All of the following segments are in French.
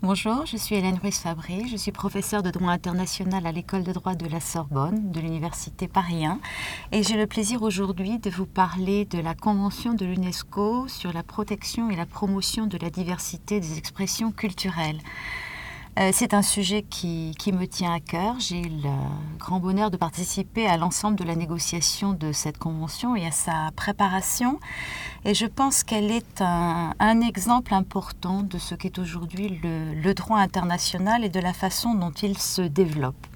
Bonjour, je suis Hélène Ruiz-Fabry, je suis professeure de droit international à l'école de droit de la Sorbonne de l'Université Paris 1 et j'ai le plaisir aujourd'hui de vous parler de la Convention de l'UNESCO sur la protection et la promotion de la diversité des expressions culturelles. Euh, c'est un sujet qui, me tient à cœur. J'ai eu le grand bonheur de participer à l'ensemble de la négociation de cette convention et à sa préparation. Et je pense qu'elle est un, exemple important de ce qu'est aujourd'hui le, droit international et de la façon dont il se développe.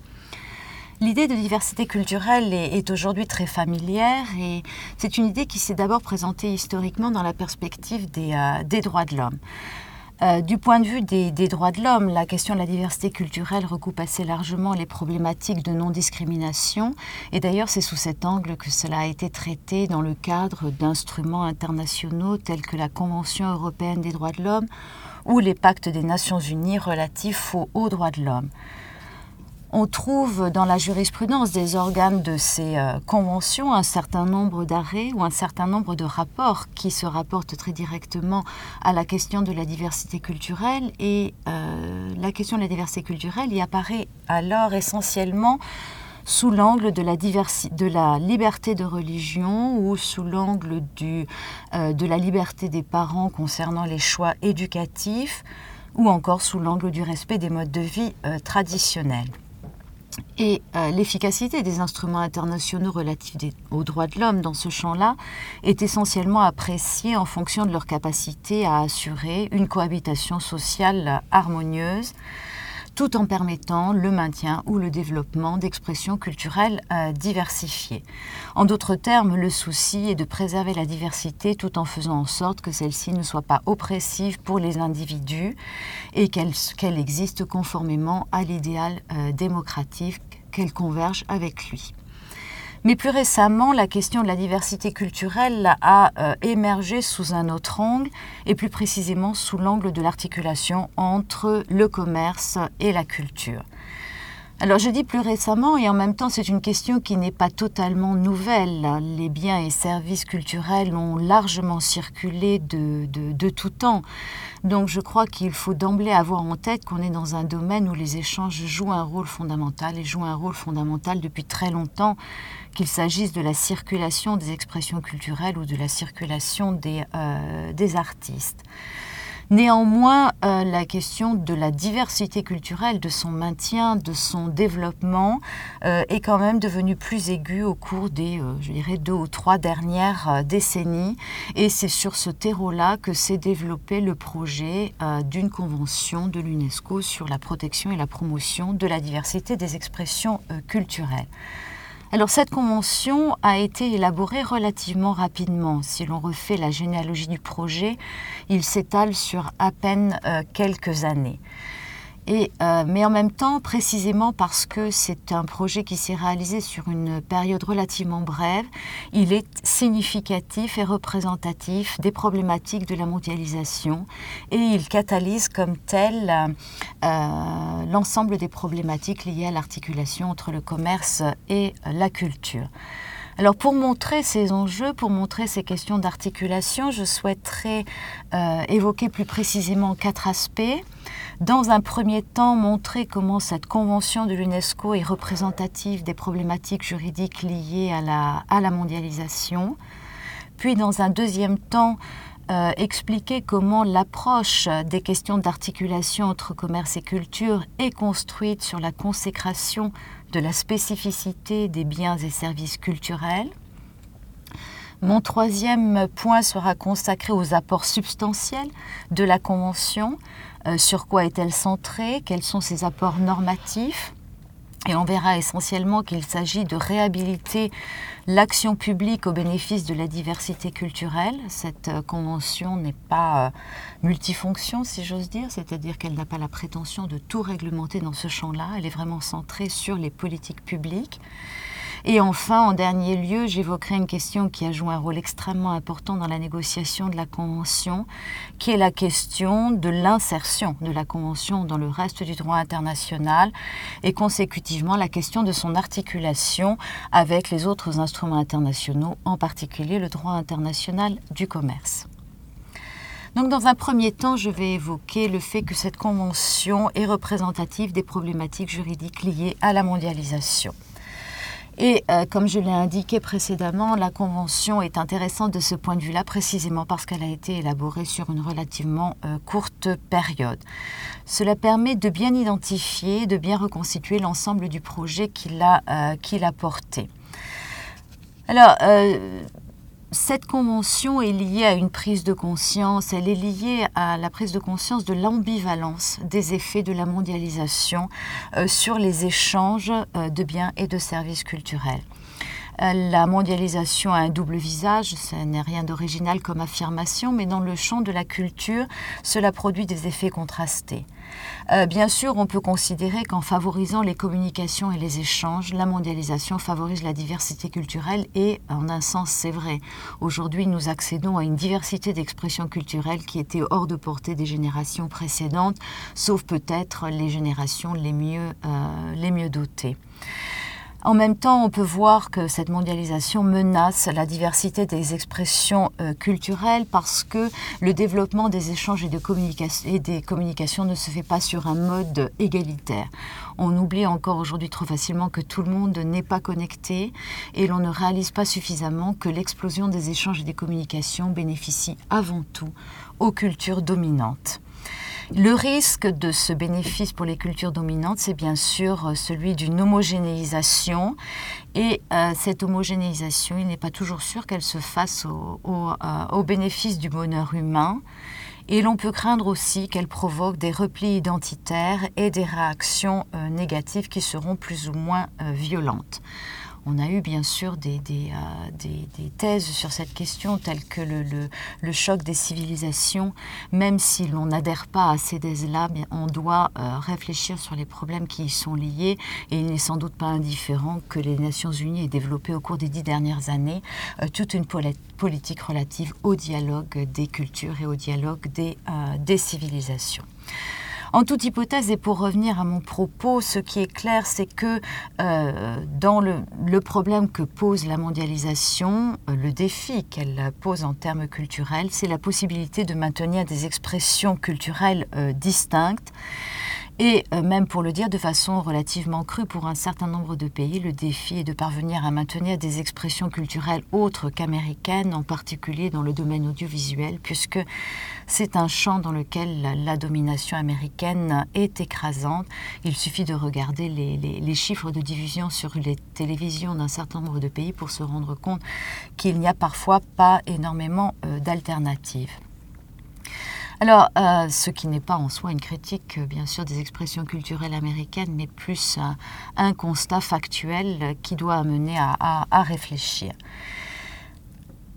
L'idée de diversité culturelle est, aujourd'hui très familière et c'est une idée qui s'est d'abord présentée historiquement dans la perspective des euh, droits de l'homme. Euh, du point de vue des, droits de l'homme, la question de la diversité culturelle recoupe assez largement les problématiques de non-discrimination. Et d'ailleurs, c'est sous cet angle que cela a été traité dans le cadre d'instruments internationaux tels que la Convention européenne des droits de l'homme ou les pactes des Nations unies relatifs aux droits de l'homme on trouve dans la jurisprudence des organes de ces euh, conventions un certain nombre d'arrêts ou un certain nombre de rapports qui se rapportent très directement à la question de la diversité culturelle. Et euh, la question de la diversité culturelle y apparaît alors essentiellement sous l'angle de la, liberté de religion ou sous l'angle euh, de la liberté des parents concernant les choix éducatifs ou encore sous l'angle du respect des modes de vie traditionnels. Et euh, l'efficacité des instruments internationaux relatifs aux droits de l'homme dans ce champ-là est essentiellement appréciée en fonction de leur capacité à assurer une cohabitation sociale harmonieuse tout en permettant le maintien ou le développement d'expressions culturelles euh, diversifiées. En d'autres termes, le souci est de préserver la diversité tout en faisant en sorte que celle-ci ne soit pas oppressive pour les individus et qu'elle existe conformément à l'idéal euh, démocratique qu'elle converge avec lui. Mais plus récemment, la question de la diversité culturelle a euh, émergé sous un autre angle, et plus précisément sous l'angle de l'articulation entre le commerce et la culture. Alors je dis plus récemment, et en même temps c'est une question qui n'est pas totalement nouvelle. Les biens et services culturels ont largement circulé de, tout temps. Donc je crois qu'il faut d'emblée avoir en tête qu'on est dans un domaine où les échanges jouent un rôle fondamental et jouent un rôle fondamental depuis très longtemps, qu'il s'agisse de la circulation des expressions culturelles ou de la circulation des, euh, des artistes. Néanmoins, euh, la question de la diversité culturelle, de son maintien, de son développement, euh, est quand même devenue plus aiguë au cours des, euh, deux ou trois dernières décennies. Et c'est sur ce terreau-là que s'est développé le projet d'une convention de l'UNESCO sur la protection et la promotion de la diversité des expressions culturelles. Alors cette convention a été élaborée relativement rapidement. Si l'on refait la généalogie du projet, il s'étale sur à peine euh, quelques années. Euh, mais en même temps, précisément parce que c'est un projet qui s'est réalisé sur une période relativement brève, il est significatif et représentatif des problématiques de la mondialisation et il catalyse comme tel euh, l'ensemble des problématiques liées à l'articulation entre le commerce et la culture. Alors pour montrer ces enjeux, pour montrer ces questions d'articulation, je souhaiterais euh, évoquer plus précisément quatre aspects. Dans un premier temps, montrer comment cette convention de l'UNESCO est représentative des problématiques juridiques liées à la, à la mondialisation. Puis dans un deuxième temps, euh, expliquer comment l'approche des questions d'articulation entre commerce et culture est construite sur la consécration de la spécificité des biens et services culturels. Mon troisième point sera consacré aux apports substantiels de la Convention. Euh, sur quoi est-elle centrée? Quels sont ses apports normatifs? Et on verra essentiellement qu'il s'agit de réhabiliter l'action publique au bénéfice de la diversité culturelle. Cette euh, convention n'est pas euh, multifonction, si j'ose dire, c'est-à-dire qu'elle n'a pas la prétention de tout réglementer dans ce champ-là. Elle est vraiment centrée sur les politiques publiques. Et enfin, en dernier lieu, j'évoquerai une question qui a joué un rôle extrêmement important dans la négociation de la Convention, qui est la question de l'insertion de la Convention dans le reste du droit international et consécutivement la question de son articulation avec les autres instruments internationaux, en particulier le droit international du commerce. Donc dans un premier temps, je vais évoquer le fait que cette convention est représentative des problématiques juridiques liées à la mondialisation. Et euh, comme je l'ai indiqué précédemment, la Convention est intéressante de ce point de vue-là, précisément parce qu'elle a été élaborée sur une relativement euh, courte période. Cela permet de bien identifier, de bien reconstituer l'ensemble du projet qu'il a, euh, a porté. Alors, cette convention est liée à une prise de conscience, elle est liée à la prise de conscience de l'ambivalence des effets de la mondialisation euh, sur les échanges euh, de biens et de services culturels. Euh, la mondialisation a un double visage, ce n'est rien d'original comme affirmation, mais dans le champ de la culture, cela produit des effets contrastés. Euh, bien sûr, on peut considérer qu'en favorisant les communications et les échanges, la mondialisation favorise la diversité culturelle et, en un sens, c'est vrai. Aujourd'hui, nous accédons à une diversité d'expressions culturelles qui était hors de portée des générations précédentes, sauf peut-être les générations les mieux, euh, les mieux dotées. En même temps, on peut voir que cette mondialisation menace la diversité des expressions euh, culturelles parce que le développement des échanges et, et, des communications ne se fait pas sur un mode égalitaire. On oublie encore aujourd'hui trop facilement que tout le monde n'est pas connecté et l'on ne réalise pas suffisamment que l'explosion des échanges et des communications bénéficie avant tout aux cultures dominantes. Le risque de ce bénéfice pour les cultures dominantes, c'est bien sûr euh, celui d'une homogénéisation. Et euh, cette homogénéisation, il n'est pas toujours sûr qu'elle se fasse au, euh, bénéfice du bonheur humain. Et l'on peut craindre aussi qu'elle provoque des replis identitaires et des réactions négatives qui seront plus ou moins violentes. On a eu bien sûr des, euh, thèses sur cette question, telles que le, choc des civilisations. Même si l'on n'adhère pas à ces thèses-là, on doit euh, réfléchir sur les problèmes qui y sont liés. Et il n'est sans doute pas indifférent que les Nations Unies aient développé au cours des dix dernières années euh, toute une politique relative au dialogue des cultures et au dialogue des civilisations. En toute hypothèse, et pour revenir à mon propos, ce qui est clair, c'est que euh, dans le, problème que pose la mondialisation, euh, le défi qu'elle pose en termes culturels, c'est la possibilité de maintenir des expressions culturelles euh, distinctes et euh, même pour le dire de façon relativement crue pour un certain nombre de pays, le défi est de parvenir à maintenir des expressions culturelles autres qu'américaines, en particulier dans le domaine audiovisuel, puisque c'est un champ dans lequel la, domination américaine est écrasante. Il suffit de regarder les, chiffres de diffusion sur les télévisions d'un certain nombre de pays pour se rendre compte qu'il n'y a parfois pas énormément euh, d'alternatives. Alors, euh, ce qui n'est pas en soi une critique, euh, bien sûr, des expressions culturelles américaines, mais plus un constat factuel qui doit amener à, réfléchir.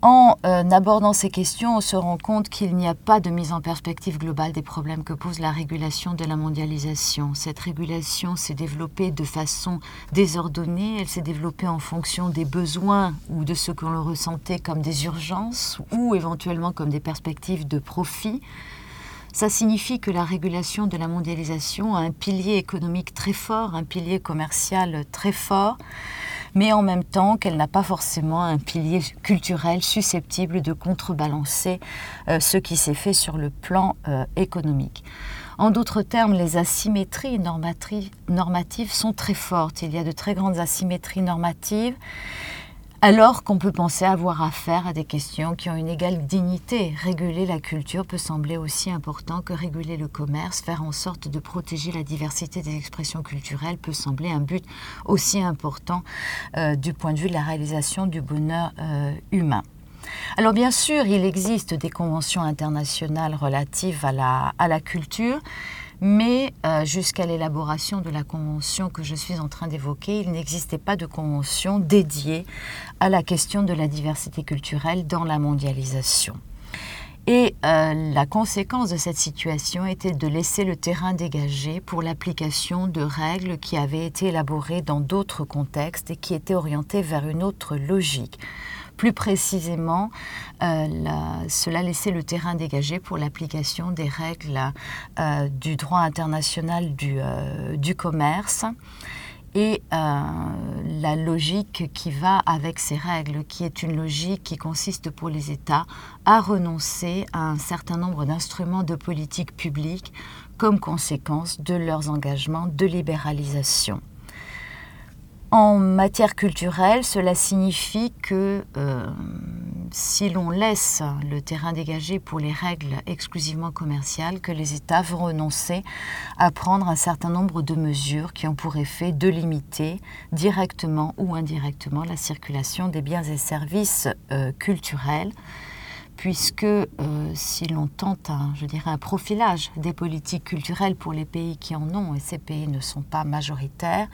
En euh, abordant ces questions, on se rend compte qu'il n'y a pas de mise en perspective globale des problèmes que pose la régulation de la mondialisation. Cette régulation s'est développée de façon désordonnée, elle s'est développée en fonction des besoins ou de ce que l'on ressentait comme des urgences ou éventuellement comme des perspectives de profit. Ça signifie que la régulation de la mondialisation a un pilier économique très fort, un pilier commercial très fort, mais en même temps qu'elle n'a pas forcément un pilier culturel susceptible de contrebalancer euh, ce qui s'est fait sur le plan euh, économique. En d'autres termes, les asymétries normatives sont très fortes. Il y a de très grandes asymétries normatives alors qu'on peut penser avoir affaire à des questions qui ont une égale dignité. Réguler la culture peut sembler aussi important que réguler le commerce. Faire en sorte de protéger la diversité des expressions culturelles peut sembler un but aussi important euh, du point de vue de la réalisation du bonheur euh, humain. Alors bien sûr, il existe des conventions internationales relatives à la culture, mais euh, jusqu'à l'élaboration de la convention que je suis en train d'évoquer, il n'existait pas de convention dédiée à la question de la diversité culturelle dans la mondialisation. Et euh, la conséquence de cette situation était de laisser le terrain dégagé pour l'application de règles qui avaient été élaborées dans d'autres contextes et qui étaient orientées vers une autre logique. Plus précisément, euh, cela laissait le terrain dégagé pour l'application des règles euh, du droit international du, euh, commerce et la logique qui va avec ces règles, qui est une logique qui consiste pour les États à renoncer à un certain nombre d'instruments de politique publique comme conséquence de leurs engagements de libéralisation. En matière culturelle, cela signifie que euh, si l'on laisse le terrain dégagé pour les règles exclusivement commerciales, que les États vont renoncer à prendre un certain nombre de mesures qui ont pour effet de limiter directement ou indirectement la circulation des biens et services euh, culturels puisque euh, si l'on tente un, je dirais, un profilage des politiques culturelles pour les pays qui en ont, et ces pays ne sont pas majoritaires,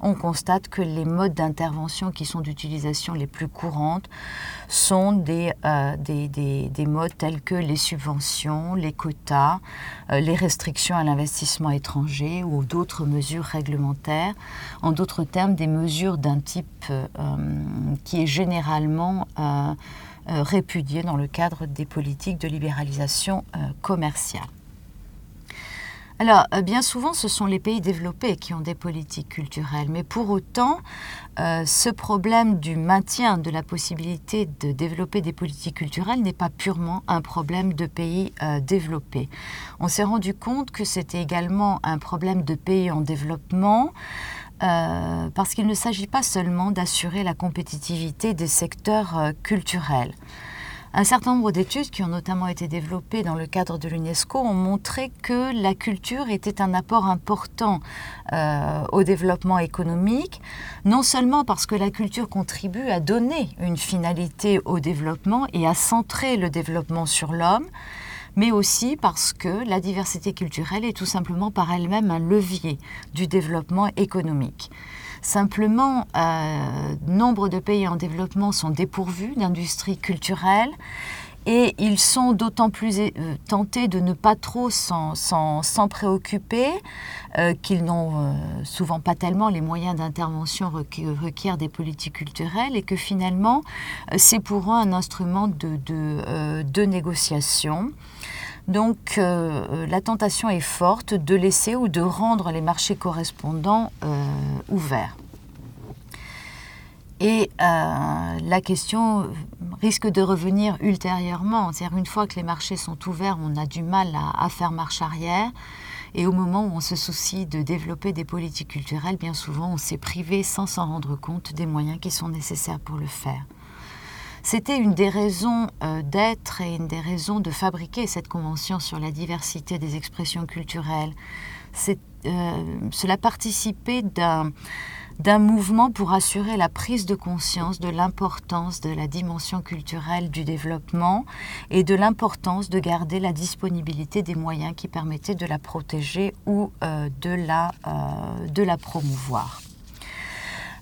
on constate que les modes d'intervention qui sont d'utilisation les plus courantes sont des, euh, des, des, modes tels que les subventions, les quotas, euh, les restrictions à l'investissement étranger ou d'autres mesures réglementaires. En d'autres termes, des mesures d'un type qui est généralement euh, répudiées dans le cadre des politiques de libéralisation euh, commerciale. Alors, euh, bien souvent, ce sont les pays développés qui ont des politiques culturelles, mais pour autant, ce problème du maintien de la possibilité de développer des politiques culturelles n'est pas purement un problème de pays développés. On s'est rendu compte que c'était également un problème de pays en développement, euh, parce qu'il ne s'agit pas seulement d'assurer la compétitivité des secteurs euh, culturels. Un certain nombre d'études qui ont notamment été développées dans le cadre de l'UNESCO ont montré que la culture était un apport important euh, au développement économique, non seulement parce que la culture contribue à donner une finalité au développement et à centrer le développement sur l'homme, mais aussi parce que la diversité culturelle est tout simplement par elle-même un levier du développement économique. Simplement, euh, nombre de pays en développement sont dépourvus d'industrie culturelle et ils sont d'autant plus euh, tentés de ne pas trop s'en préoccuper euh, qu'ils n'ont souvent pas tellement les moyens d'intervention requièrent des politiques culturelles et que finalement c'est pour eux un instrument de, négociation. Donc euh, la tentation est forte de laisser ou de rendre les marchés correspondants euh, ouverts. Et euh, la question risque de revenir ultérieurement. C'est-à-dire une fois que les marchés sont ouverts, on a du mal à, faire marche arrière. Et au moment où on se soucie de développer des politiques culturelles, bien souvent on s'est privé sans s'en rendre compte des moyens qui sont nécessaires pour le faire. C'était une des raisons euh, d'être et une des raisons de fabriquer cette convention sur la diversité des expressions culturelles. Euh, cela participait d'un d'un mouvement pour assurer la prise de conscience de l'importance de la dimension culturelle du développement et de l'importance de garder la disponibilité des moyens qui permettaient de la protéger ou euh, de, la, de la promouvoir.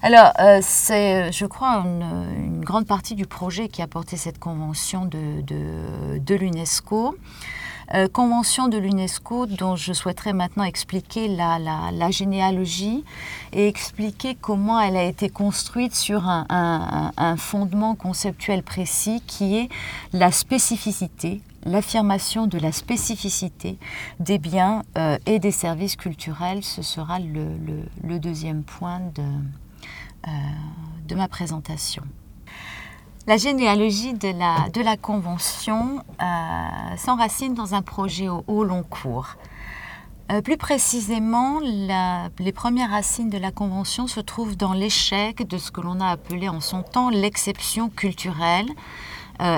Alors, euh, c'est, je crois, une, grande partie du projet qui a porté cette convention de, de, l'UNESCO. Euh, convention de l'UNESCO dont je souhaiterais maintenant expliquer la, généalogie et expliquer comment elle a été construite sur un, fondement conceptuel précis qui est la spécificité, l'affirmation de la spécificité des biens euh, et des services culturels. Ce sera le, deuxième point de, euh, de ma présentation. La généalogie de la, Convention euh, s'enracine dans un projet au, long cours. Euh, plus précisément, les premières racines de la Convention se trouvent dans l'échec de ce que l'on a appelé en son temps l'exception culturelle,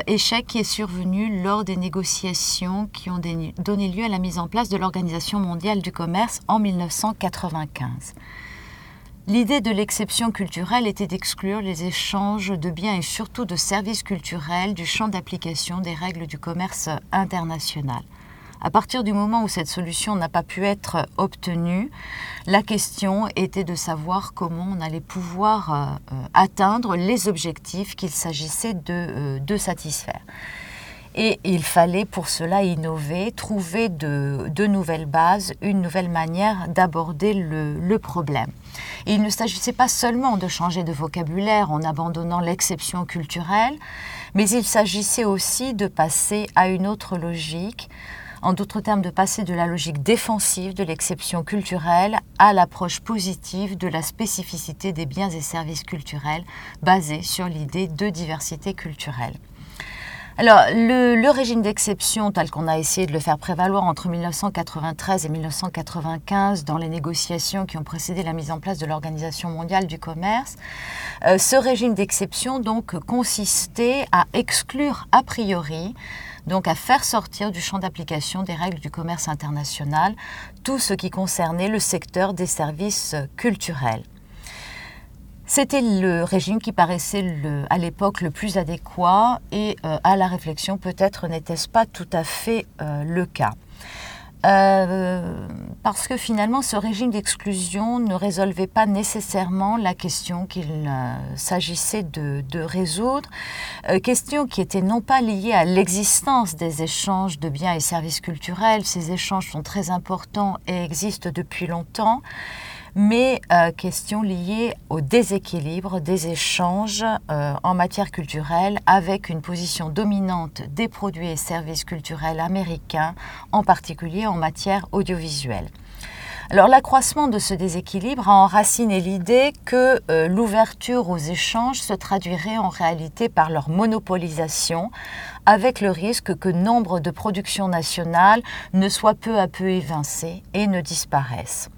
échec qui est survenu lors des négociations qui ont donné lieu à la mise en place de l'Organisation mondiale du commerce en 1995. L'idée de l'exception culturelle était d'exclure les échanges de biens et surtout de services culturels du champ d'application des règles du commerce international. À partir du moment où cette solution n'a pas pu être obtenue, la question était de savoir comment on allait pouvoir euh, atteindre les objectifs qu'il s'agissait de, euh, de satisfaire. Et il fallait pour cela innover, trouver de, nouvelles bases, une nouvelle manière d'aborder le, problème. Il ne s'agissait pas seulement de changer de vocabulaire en abandonnant l'exception culturelle, mais il s'agissait aussi de passer à une autre logique En d'autres termes, de passer de la logique défensive de l'exception culturelle à l'approche positive de la spécificité des biens et services culturels basée sur l'idée de diversité culturelle. Alors, le, régime d'exception, tel qu'on a essayé de le faire prévaloir entre 1993 et 1995 dans les négociations qui ont précédé la mise en place de l'Organisation mondiale du commerce, euh, ce régime d'exception donc consistait à exclure a priori donc à faire sortir du champ d'application des règles du commerce international tout ce qui concernait le secteur des services culturels. C'était le régime qui paraissait à l'époque le plus adéquat et euh, à la réflexion peut-être n'était-ce pas tout à fait euh, le cas. Euh, parce que finalement, ce régime d'exclusion ne résolvait pas nécessairement la question qu'il s'agissait de, de, résoudre, question qui était non pas liée à l'existence des échanges de biens et services culturels, ces échanges sont très importants et existent depuis longtemps, mais euh, question liée au déséquilibre des échanges euh, en matière culturelle avec une position dominante des produits et services culturels américains, en particulier en matière audiovisuelle. Alors l'accroissement de ce déséquilibre a enraciné l'idée que euh, l'ouverture aux échanges se traduirait en réalité par leur monopolisation, avec le risque que nombre de productions nationales ne soient peu à peu évincées et ne disparaissent.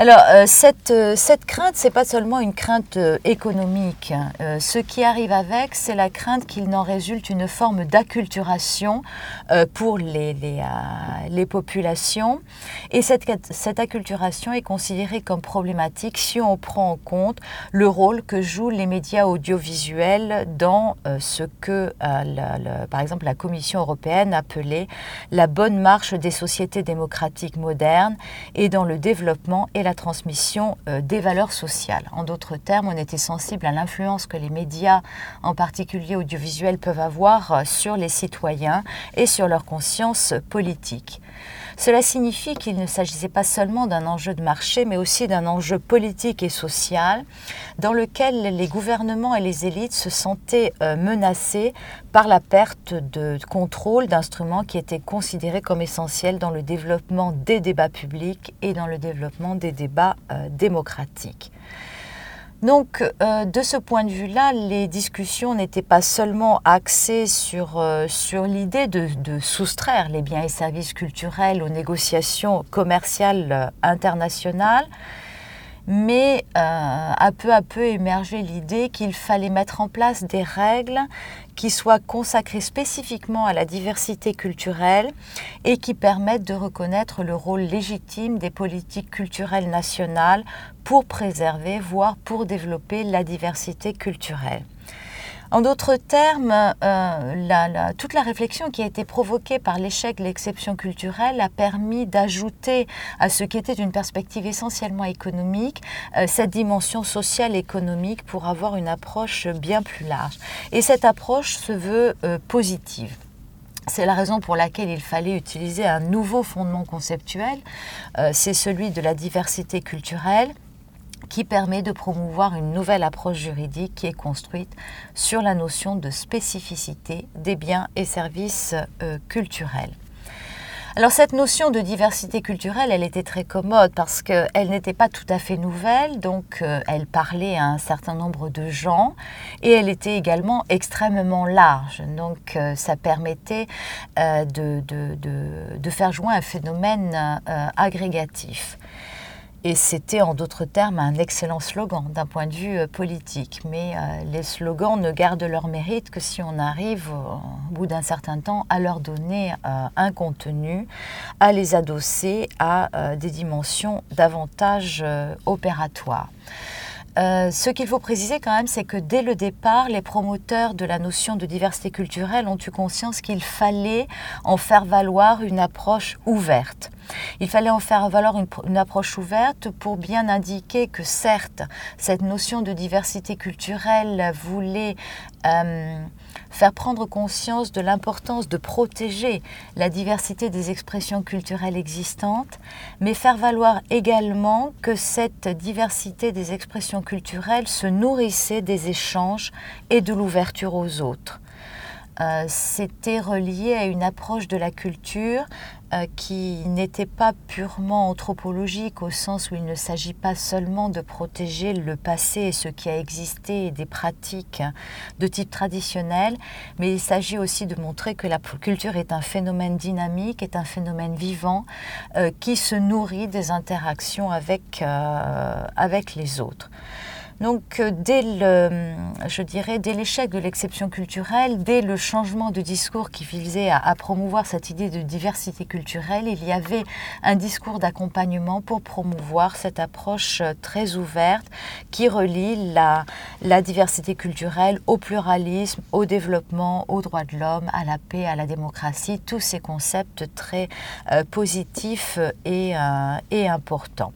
Alors, euh, cette, euh, cette crainte, c'est pas seulement une crainte euh, économique. ce qui arrive avec, c'est la crainte qu'il n'en résulte une forme d'acculturation pour les, les, les, populations. Et cette, cette acculturation est considérée comme problématique si on prend en compte le rôle que jouent les médias audiovisuels dans ce que, par exemple, la Commission européenne appelait la bonne marche des sociétés démocratiques modernes et dans le développement et la transmission euh, des valeurs sociales. En d'autres termes, on était sensible à l'influence que les médias, en particulier audiovisuels, peuvent avoir euh, sur les citoyens et sur leur conscience politique. Cela signifie qu'il ne s'agissait pas seulement d'un enjeu de marché, mais aussi d'un enjeu politique et social dans lequel les gouvernements et les élites se sentaient euh, menacés par la perte de contrôle d'instruments qui étaient considérés comme essentiels dans le développement des débats publics et dans le développement des débats euh, démocratiques. Donc, euh, de ce point de vue-là, les discussions n'étaient pas seulement axées sur, euh, l'idée de, soustraire les biens et services culturels aux négociations commerciales internationales, mais a peu à peu émergé l'idée qu'il fallait mettre en place des règles qui soient consacrées spécifiquement à la diversité culturelle et qui permettent de reconnaître le rôle légitime des politiques culturelles nationales pour préserver, voire pour développer la diversité culturelle. En d'autres termes, euh, toute la réflexion qui a été provoquée par l'échec de l'exception culturelle a permis d'ajouter à ce qui était une perspective essentiellement économique euh, cette dimension sociale économique pour avoir une approche bien plus large. Et cette approche se veut euh, positive. C'est la raison pour laquelle il fallait utiliser un nouveau fondement conceptuel, c'est celui de la diversité culturelle qui permet de promouvoir une nouvelle approche juridique qui est construite sur la notion de spécificité des biens et services euh, culturels. Alors cette notion de diversité culturelle, elle était très commode parce qu'elle n'était pas tout à fait nouvelle, donc euh, elle parlait à un certain nombre de gens et elle était également extrêmement large. Donc euh, ça permettait de, de, faire jouer un phénomène agrégatif. Et c'était en d'autres termes un excellent slogan d'un point de vue euh, politique. Mais euh, les slogans ne gardent leur mérite que si on arrive au bout d'un certain temps à leur donner euh, un contenu, à les adosser à des dimensions davantage opératoires. Euh, ce qu'il faut préciser quand même, c'est que dès le départ, les promoteurs de la notion de diversité culturelle ont eu conscience qu'il fallait en faire valoir une approche ouverte. Il fallait en faire valoir une, approche ouverte pour bien indiquer que certes, cette notion de diversité culturelle voulait euh, faire prendre conscience de l'importance de protéger la diversité des expressions culturelles existantes, mais faire valoir également que cette diversité des expressions culturelles se nourrissait des échanges et de l'ouverture aux autres. C'était relié à une approche de la culture euh, qui n'était pas purement anthropologique au sens où il ne s'agit pas seulement de protéger le passé et ce qui a existé et des pratiques de type traditionnel, mais il s'agit aussi de montrer que la culture est un phénomène dynamique, est un phénomène vivant euh, qui se nourrit des interactions avec, euh, avec les autres. Donc euh, dès le, je dès l'échec de l'exception culturelle, dès le changement de discours qui visait à, promouvoir cette idée de diversité culturelle, il y avait un discours d'accompagnement pour promouvoir cette approche euh, très ouverte qui relie la, la diversité culturelle au pluralisme, au développement, aux droits de l'homme, à la paix, à la démocratie, tous ces concepts très euh, positifs et, et importants.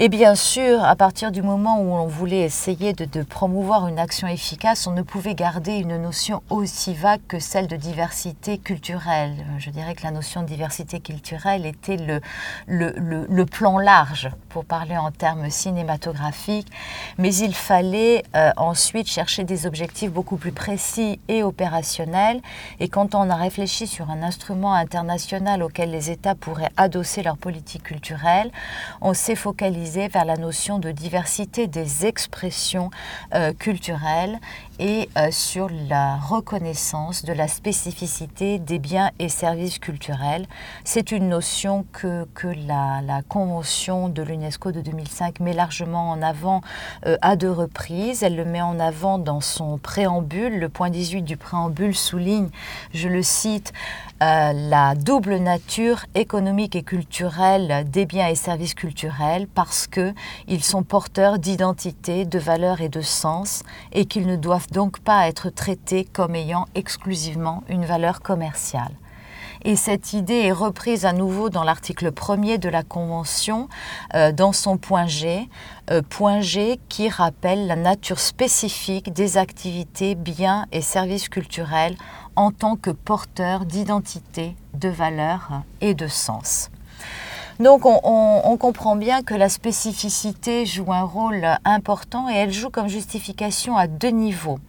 Et bien sûr, à partir du moment où on voulait essayer de, promouvoir une action efficace, on ne pouvait garder une notion aussi vague que celle de diversité culturelle. Je dirais que la notion de diversité culturelle était le, le, plan large, pour parler en termes cinématographiques, mais il fallait euh, ensuite chercher des objectifs beaucoup plus précis et opérationnels. Et quand on a réfléchi sur un instrument international auquel les États pourraient adosser leur politique culturelle, on s'est focalisé vers la notion de diversité des expressions euh, culturelles et euh, sur la reconnaissance de la spécificité des biens et services culturels. C'est une notion que, que la, Convention de l'UNESCO de 2005 met largement en avant euh, à deux reprises. Elle le met en avant dans son préambule. Le point 18 du préambule souligne, je le cite, euh, la double nature économique et culturelle des biens et services culturels parce qu'ils sont porteurs d'identité, de valeurs et de sens et qu'ils ne doivent donc pas être traités comme ayant exclusivement une valeur commerciale. Et cette idée est reprise à nouveau dans l'article 1er de la Convention, euh, dans son point G, euh, point G qui rappelle la nature spécifique des activités, biens et services culturels en tant que porteurs d'identité, de valeurs et de sens. Donc on, comprend bien que la spécificité joue un rôle important et elle joue comme justification à deux niveaux.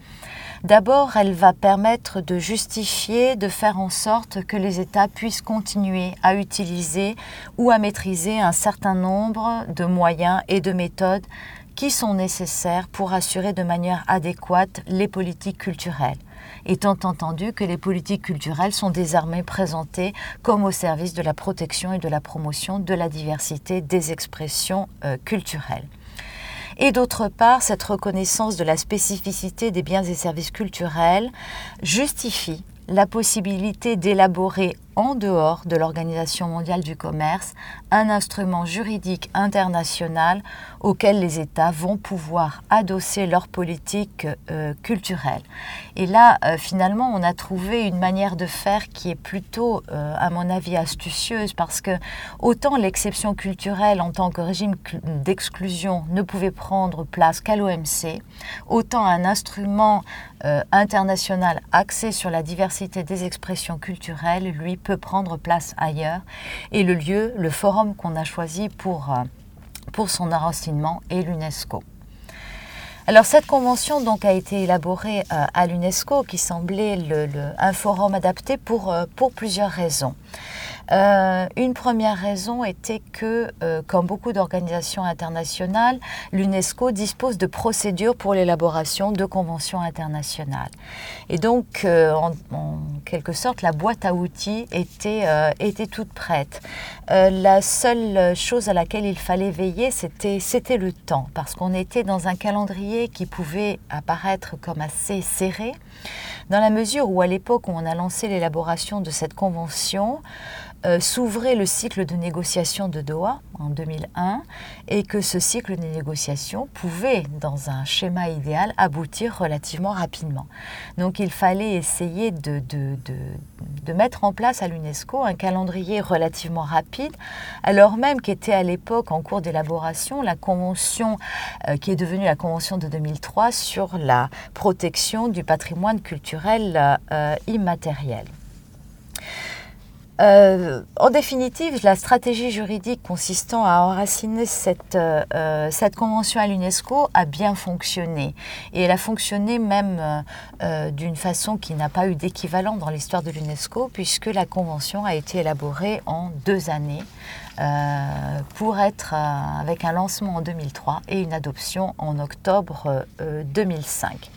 D'abord, elle va permettre de justifier, de faire en sorte que les États puissent continuer à utiliser ou à maîtriser un certain nombre de moyens et de méthodes qui sont nécessaires pour assurer de manière adéquate les politiques culturelles étant entendu que les politiques culturelles sont désormais présentées comme au service de la protection et de la promotion de la diversité des expressions euh, culturelles. Et d'autre part, cette reconnaissance de la spécificité des biens et services culturels justifie la possibilité d'élaborer en dehors de l'Organisation mondiale du commerce un instrument juridique international auquel les États vont pouvoir adosser leur politique euh, culturelle. Et là, euh, finalement, on a trouvé une manière de faire qui est plutôt, euh, à mon avis, astucieuse parce que autant l'exception culturelle en tant que régime d'exclusion ne pouvait prendre place qu'à l'OMC, autant un instrument international axé sur la diversité des expressions culturelles, lui, peut prendre place ailleurs. Et le lieu, le forum qu'on a choisi pour, euh, son enracinement est l'UNESCO. Alors cette convention donc a été élaborée euh, à l'UNESCO qui semblait un forum adapté pour, euh, pour plusieurs raisons. Euh, une première raison était que, euh, comme beaucoup d'organisations internationales, l'UNESCO dispose de procédures pour l'élaboration de conventions internationales. Et donc, euh, en, quelque sorte, la boîte à outils était, était toute prête. La seule chose à laquelle il fallait veiller, c'était le temps, parce qu'on était dans un calendrier qui pouvait apparaître comme assez serré, dans la mesure où, à l'époque où on a lancé l'élaboration de cette convention, euh, s'ouvrait le cycle de négociation de Doha en 2001 et que ce cycle de négociation pouvait, dans un schéma idéal, aboutir relativement rapidement. Donc il fallait essayer de, de, de, mettre en place à l'UNESCO un calendrier relativement rapide, alors même qu'était à l'époque en cours d'élaboration la convention euh, qui est devenue la convention de 2003 sur la protection du patrimoine culturel euh, immatériel. Euh, en définitive, la stratégie juridique consistant à enraciner cette, euh, cette convention à l'UNESCO a bien fonctionné. Et elle a fonctionné même euh, d'une façon qui n'a pas eu d'équivalent dans l'histoire de l'UNESCO, puisque la convention a été élaborée en deux années avec un lancement en 2003 et une adoption en octobre 2005.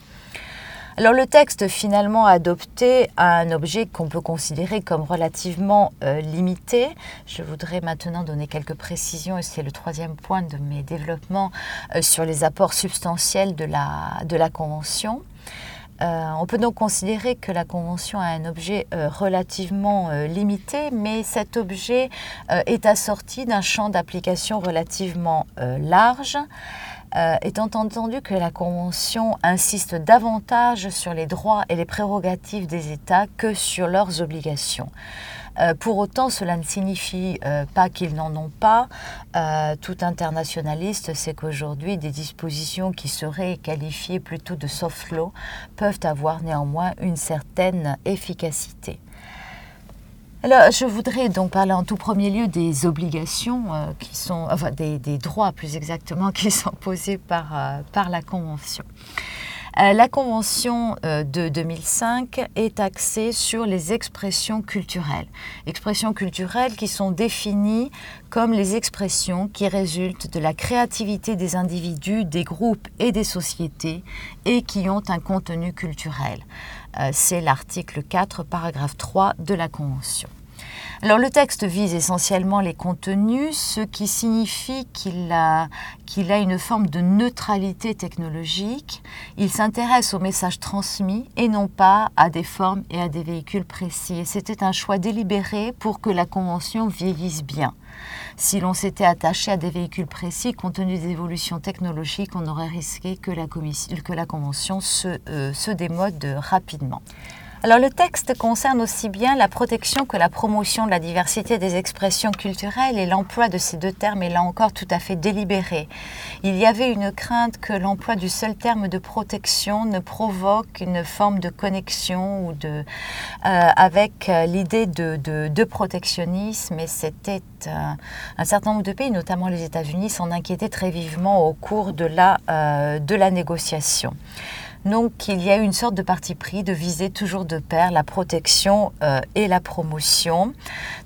Alors le texte finalement adopté a un objet qu'on peut considérer comme relativement euh, limité. Je voudrais maintenant donner quelques précisions, et c'est le troisième point de mes développements, euh, sur les apports substantiels de la, de la Convention. Euh, on peut donc considérer que la Convention a un objet relativement limité, mais cet objet est assorti d'un champ d'application relativement large. Euh, étant entendu que la Convention insiste davantage sur les droits et les prérogatives des États que sur leurs obligations. Euh, pour autant, cela ne signifie euh, pas qu'ils n'en ont pas. tout internationaliste sait qu'aujourd'hui, des dispositions qui seraient qualifiées plutôt de soft law peuvent avoir néanmoins une certaine efficacité. Alors, je voudrais donc parler en tout premier lieu des obligations euh, qui sont, des, droits plus exactement, qui sont posés par, euh, la Convention. Euh, la Convention de 2005 est axée sur les expressions culturelles. Expressions culturelles qui sont définies comme les expressions qui résultent de la créativité des individus, des groupes et des sociétés et qui ont un contenu culturel. Euh, c'est l'article 4, paragraphe 3 de la Convention. Alors le texte vise essentiellement les contenus, ce qui signifie qu'il a, qu'il a une forme de neutralité technologique. Il s'intéresse aux messages transmis et non pas à des formes et à des véhicules précis. c'était un choix délibéré pour que la Convention vieillisse bien. Si l'on s'était attaché à des véhicules précis, compte tenu des évolutions technologiques, on aurait risqué que la, que la Convention se, euh, se démode rapidement. Alors le texte concerne aussi bien la protection que la promotion de la diversité des expressions culturelles et l'emploi de ces deux termes est là encore tout à fait délibéré. Il y avait une crainte que l'emploi du seul terme de protection ne provoque une forme de connexion ou de, euh, avec euh, l'idée de, protectionnisme et c'était euh, un certain nombre de pays, notamment les États-Unis, s'en inquiétaient très vivement au cours de la, de la négociation. Donc il y a une sorte de parti pris de viser toujours de pair la protection euh, et la promotion,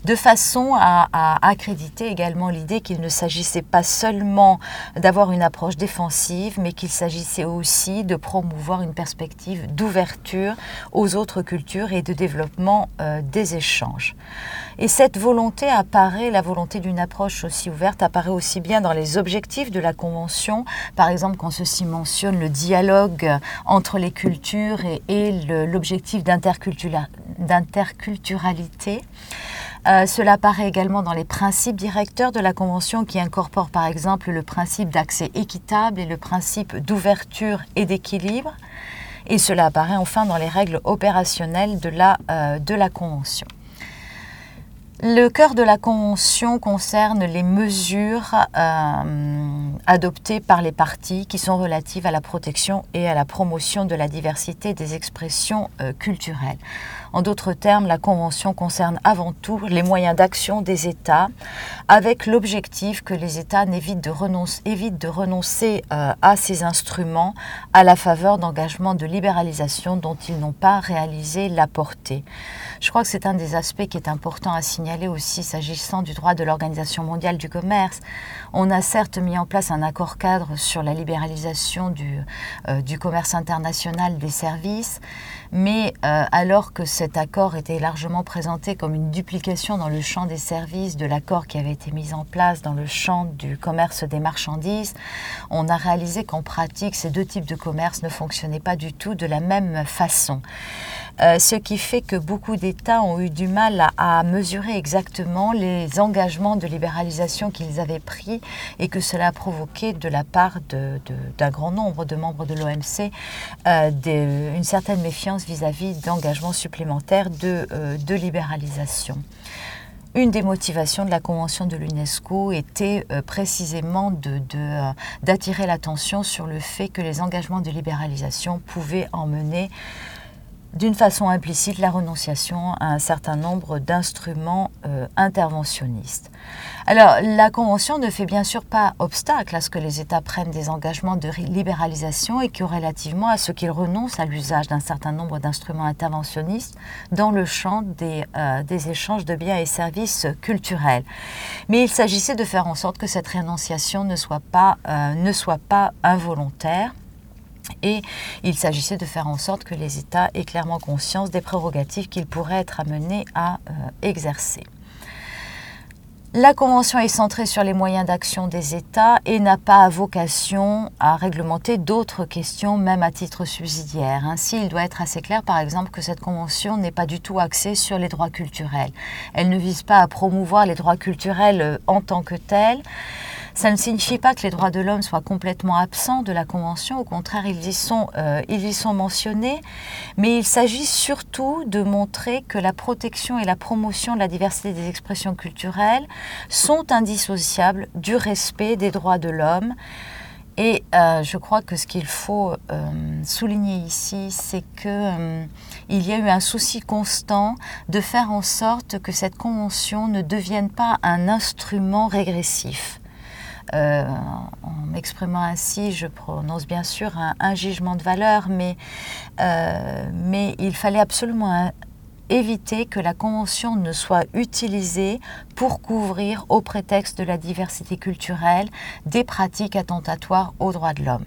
de façon à, accréditer également l'idée qu'il ne s'agissait pas seulement d'avoir une approche défensive, mais qu'il s'agissait aussi de promouvoir une perspective d'ouverture aux autres cultures et de développement euh, des échanges. Et cette volonté apparaît, la volonté d'une approche aussi ouverte, apparaît aussi bien dans les objectifs de la Convention, par exemple quand ceci mentionne le dialogue entre les cultures et, l'objectif d'interculturalité. Euh, cela apparaît également dans les principes directeurs de la Convention qui incorporent par exemple le principe d'accès équitable et le principe d'ouverture et d'équilibre. Et cela apparaît enfin dans les règles opérationnelles de la, euh, Convention. Le cœur de la Convention concerne les mesures euh, adoptées par les parties qui sont relatives à la protection et à la promotion de la diversité des expressions euh, culturelles. En d'autres termes, la Convention concerne avant tout les moyens d'action des États, avec l'objectif que les États évitent de renoncer, de renoncer euh, à ces instruments à la faveur d'engagements de libéralisation dont ils n'ont pas réalisé la portée. Je crois que c'est un des aspects qui est important à signaler aussi s'agissant du droit de l'Organisation mondiale du commerce. On a certes mis en place un accord cadre sur la libéralisation du, euh, commerce international des services, mais euh, alors que cet accord était largement présenté comme une duplication dans le champ des services de l'accord qui avait été mis en place dans le champ du commerce des marchandises, on a réalisé qu'en pratique, ces deux types de commerce ne fonctionnaient pas du tout de la même façon. Euh, ce qui fait que beaucoup d'États ont eu du mal à, mesurer exactement les engagements de libéralisation qu'ils avaient pris et que cela a provoqué de la part d'un grand nombre de membres de l'OMC euh, une certaine méfiance vis-à-vis d'engagements supplémentaires de, euh, de, libéralisation. Une des motivations de la Convention de l'UNESCO était précisément d'attirer de, l'attention sur le fait que les engagements de libéralisation pouvaient emmener d'une façon implicite la renonciation à un certain nombre d'instruments euh, interventionnistes. Alors, la Convention ne fait bien sûr pas obstacle à ce que les États prennent des engagements de libéralisation et que relativement à ce qu'ils renoncent à l'usage d'un certain nombre d'instruments interventionnistes dans le champ des, euh, des, échanges de biens et services culturels. Mais il s'agissait de faire en sorte que cette rénonciation ne soit pas, euh, ne soit pas involontaire et il s'agissait de faire en sorte que les États aient clairement conscience des prérogatives qu'ils pourraient être amenés à euh, exercer. La Convention est centrée sur les moyens d'action des États et n'a pas vocation à réglementer d'autres questions, même à titre subsidiaire. Ainsi, il doit être assez clair, par exemple, que cette Convention n'est pas du tout axée sur les droits culturels. Elle ne vise pas à promouvoir les droits culturels euh, en tant que tels, ça ne signifie pas que les droits de l'homme soient complètement absents de la Convention, au contraire, ils y sont, euh, ils y sont mentionnés, mais il s'agit surtout de montrer que la protection et la promotion de la diversité des expressions culturelles sont indissociables du respect des droits de l'homme. Et euh, je crois que ce qu'il faut euh, souligner ici, c'est qu'il il y a eu un souci constant de faire en sorte que cette convention ne devienne pas un instrument régressif. Euh, en m'exprimant ainsi, je prononce bien sûr un, jugement de valeur, mais, euh, mais il fallait absolument éviter que la Convention ne soit utilisée pour couvrir, au prétexte de la diversité culturelle, des pratiques attentatoires aux droits de l'homme.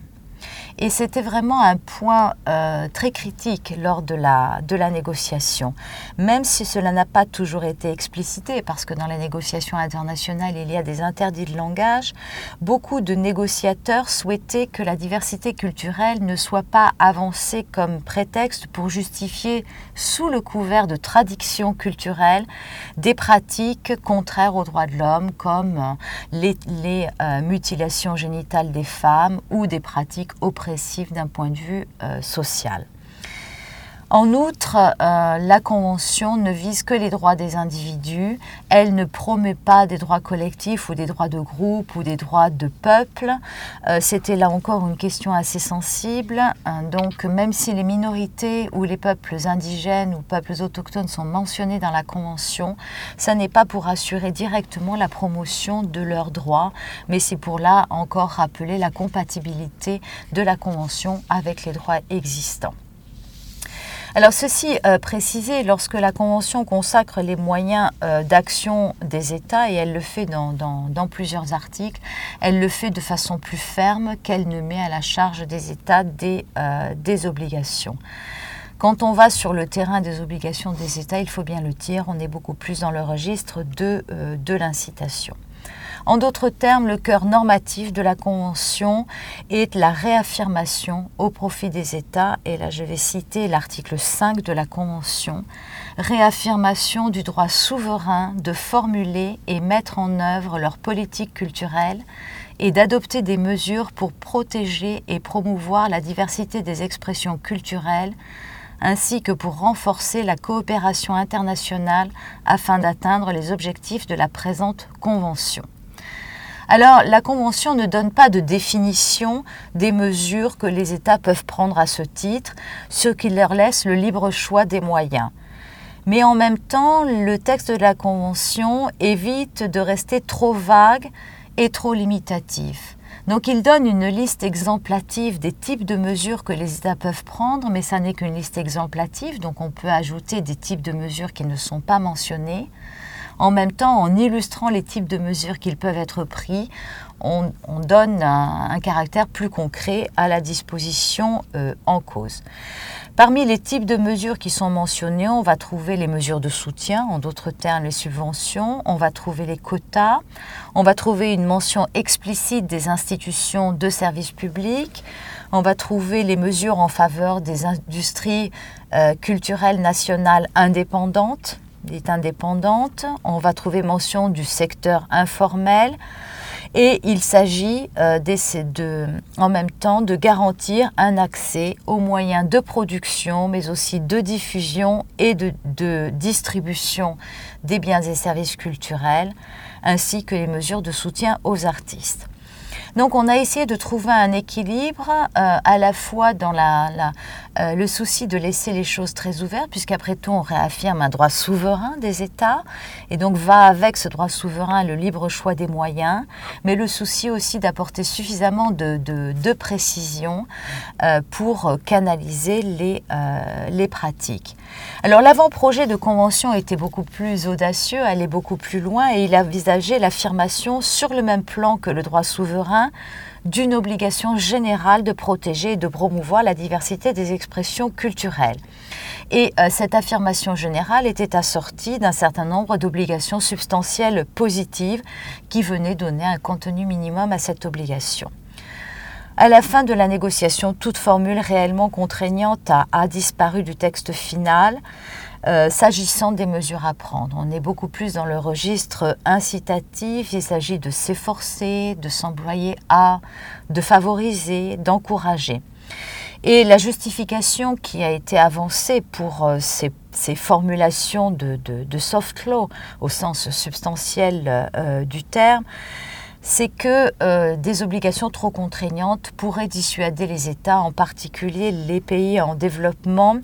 Et c'était vraiment un point euh, très critique lors de la, de la négociation, même si cela n'a pas toujours été explicité, parce que dans les négociations internationales, il y a des interdits de langage. Beaucoup de négociateurs souhaitaient que la diversité culturelle ne soit pas avancée comme prétexte pour justifier, sous le couvert de traditions culturelles, des pratiques contraires aux droits de l'homme, comme les, euh, mutilations génitales des femmes ou des pratiques d'un point de vue euh, social. En outre, euh, la Convention ne vise que les droits des individus, elle ne promet pas des droits collectifs ou des droits de groupe ou des droits de peuple. Euh, c'était là encore une question assez sensible. Hein, donc même si les minorités ou les peuples indigènes ou peuples autochtones sont mentionnés dans la Convention, ça n'est pas pour assurer directement la promotion de leurs droits, mais c'est pour là encore rappeler la compatibilité de la Convention avec les droits existants. Alors ceci euh, précisé, lorsque la Convention consacre les moyens euh, d'action des États, et elle le fait dans, plusieurs articles, elle le fait de façon plus ferme qu'elle ne met à la charge des États des, euh, des obligations. Quand on va sur le terrain des obligations des États, il faut bien le dire, on est beaucoup plus dans le registre de l'incitation. En d'autres termes, le cœur normatif de la Convention est la réaffirmation au profit des États, et là je vais citer l'article 5 de la Convention, réaffirmation du droit souverain de formuler et mettre en œuvre leur politique culturelle et d'adopter des mesures pour protéger et promouvoir la diversité des expressions culturelles ainsi que pour renforcer la coopération internationale afin d'atteindre les objectifs de la présente Convention. Alors, la Convention ne donne pas de définition des mesures que les États peuvent prendre à ce titre, ce qui leur laisse le libre choix des moyens. Mais en même temps, le texte de la Convention évite de rester trop vague et trop limitatif. Donc il donne une liste exemplative des types de mesures que les États peuvent prendre, mais ça n'est qu'une liste exemplative, donc on peut ajouter des types de mesures qui ne sont pas mentionnés. En même temps, en illustrant les types de mesures qui peuvent être pris, on, donne un, caractère plus concret à la disposition euh, en cause. Parmi les types de mesures qui sont mentionnées, on va trouver les mesures de soutien, en d'autres termes les subventions, on va trouver les quotas, on va trouver une mention explicite des institutions de services publics, on va trouver les mesures en faveur des industries euh, culturelles nationales indépendantes, est indépendante. On va trouver mention du secteur informel. Et il s'agit euh, de, en même temps de garantir un accès aux moyens de production, mais aussi de diffusion et de, distribution des biens et services culturels, ainsi que les mesures de soutien aux artistes. Donc on a essayé de trouver un équilibre euh, à la fois dans la, euh, le souci de laisser les choses très ouvertes, puisqu'après tout on réaffirme un droit souverain des États, et donc va avec ce droit souverain le libre choix des moyens, mais le souci aussi d'apporter suffisamment de, de, précision euh, pour canaliser les, les pratiques. Alors l'avant-projet de convention était beaucoup plus audacieux, allait beaucoup plus loin, et il envisageait l'affirmation sur le même plan que le droit souverain d'une obligation générale de protéger et de promouvoir la diversité des expressions culturelles. Et euh, cette affirmation générale était assortie d'un certain nombre d'obligations substantielles positives qui venaient donner un contenu minimum à cette obligation. À la fin de la négociation, toute formule réellement contraignante a disparu du texte final. Euh, s'agissant des mesures à prendre, on est beaucoup plus dans le registre incitatif. Il s'agit de s'efforcer, de s'employer à, de favoriser, d'encourager. Et la justification qui a été avancée pour euh, ces, formulations de, soft law au sens substantiel euh, du terme, c'est que euh, des obligations trop contraignantes pourraient dissuader les États, en particulier les pays en développement,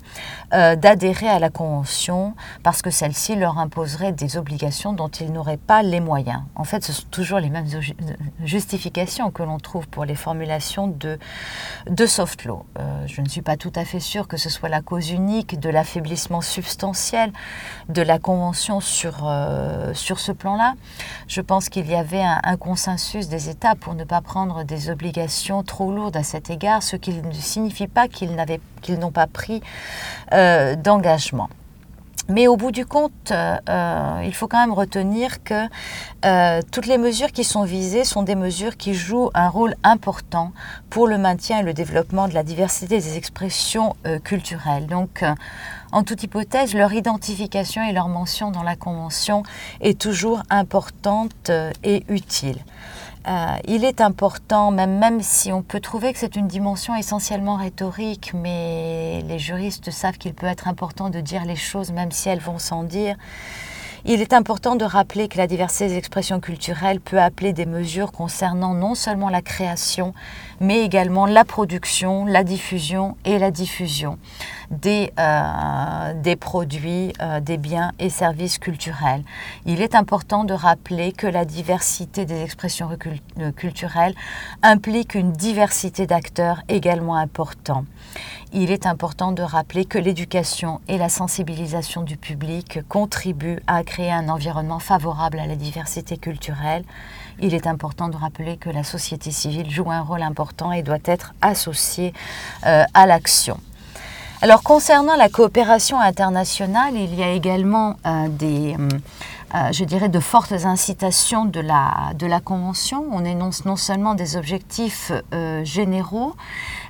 euh, d'adhérer à la Convention parce que celle-ci leur imposerait des obligations dont ils n'auraient pas les moyens. En fait, ce sont toujours les mêmes justifications que l'on trouve pour les formulations de, de soft law. Euh, je ne suis pas tout à fait sûre que ce soit la cause unique de l'affaiblissement substantiel de la Convention sur, sur ce plan-là. Je pense qu'il y avait un, un des États pour ne pas prendre des obligations trop lourdes à cet égard, ce qui ne signifie pas qu'ils n'ont pas pris euh, d'engagement. Mais au bout du compte, euh, euh, il faut quand même retenir que toutes les mesures qui sont visées sont des mesures qui jouent un rôle important pour le maintien et le développement de la diversité des expressions culturelles. Donc, en toute hypothèse, leur identification et leur mention dans la Convention est toujours importante et utile. Euh, il est important, même, même si on peut trouver que c'est une dimension essentiellement rhétorique, mais les juristes savent qu'il peut être important de dire les choses même si elles vont sans dire. Il est important de rappeler que la diversité des expressions culturelles peut appeler des mesures concernant non seulement la création, mais également la production, la diffusion et la diffusion des, euh, des produits, euh, des biens et services culturels. Il est important de rappeler que la diversité des expressions euh, culturelles implique une diversité d'acteurs également importante. Il est important de rappeler que l'éducation et la sensibilisation du public contribuent à créer un environnement favorable à la diversité culturelle. Il est important de rappeler que la société civile joue un rôle important et doit être associée à l'action. Alors concernant la coopération internationale, il y a également euh, des, euh, euh, je dirais, de fortes incitations de la, de la Convention. On énonce non seulement des objectifs généraux,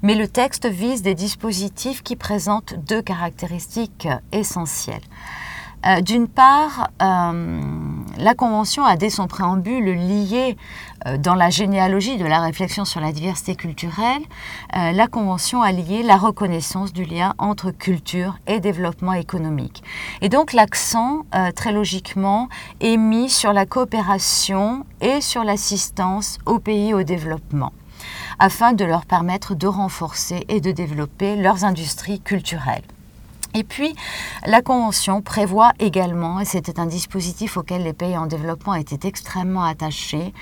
mais le texte vise des dispositifs qui présentent deux caractéristiques essentielles. Euh, d'une part, euh, la Convention a dès son préambule lié euh, dans la généalogie de la réflexion sur la diversité culturelle, la Convention a lié la reconnaissance du lien entre culture et développement économique. Et donc l'accent, très logiquement, est mis sur la coopération et sur l'assistance aux pays au développement afin de leur permettre de renforcer et de développer leurs industries culturelles. Et puis, la Convention prévoit également, et c'était un dispositif auquel les pays en développement étaient extrêmement attachés,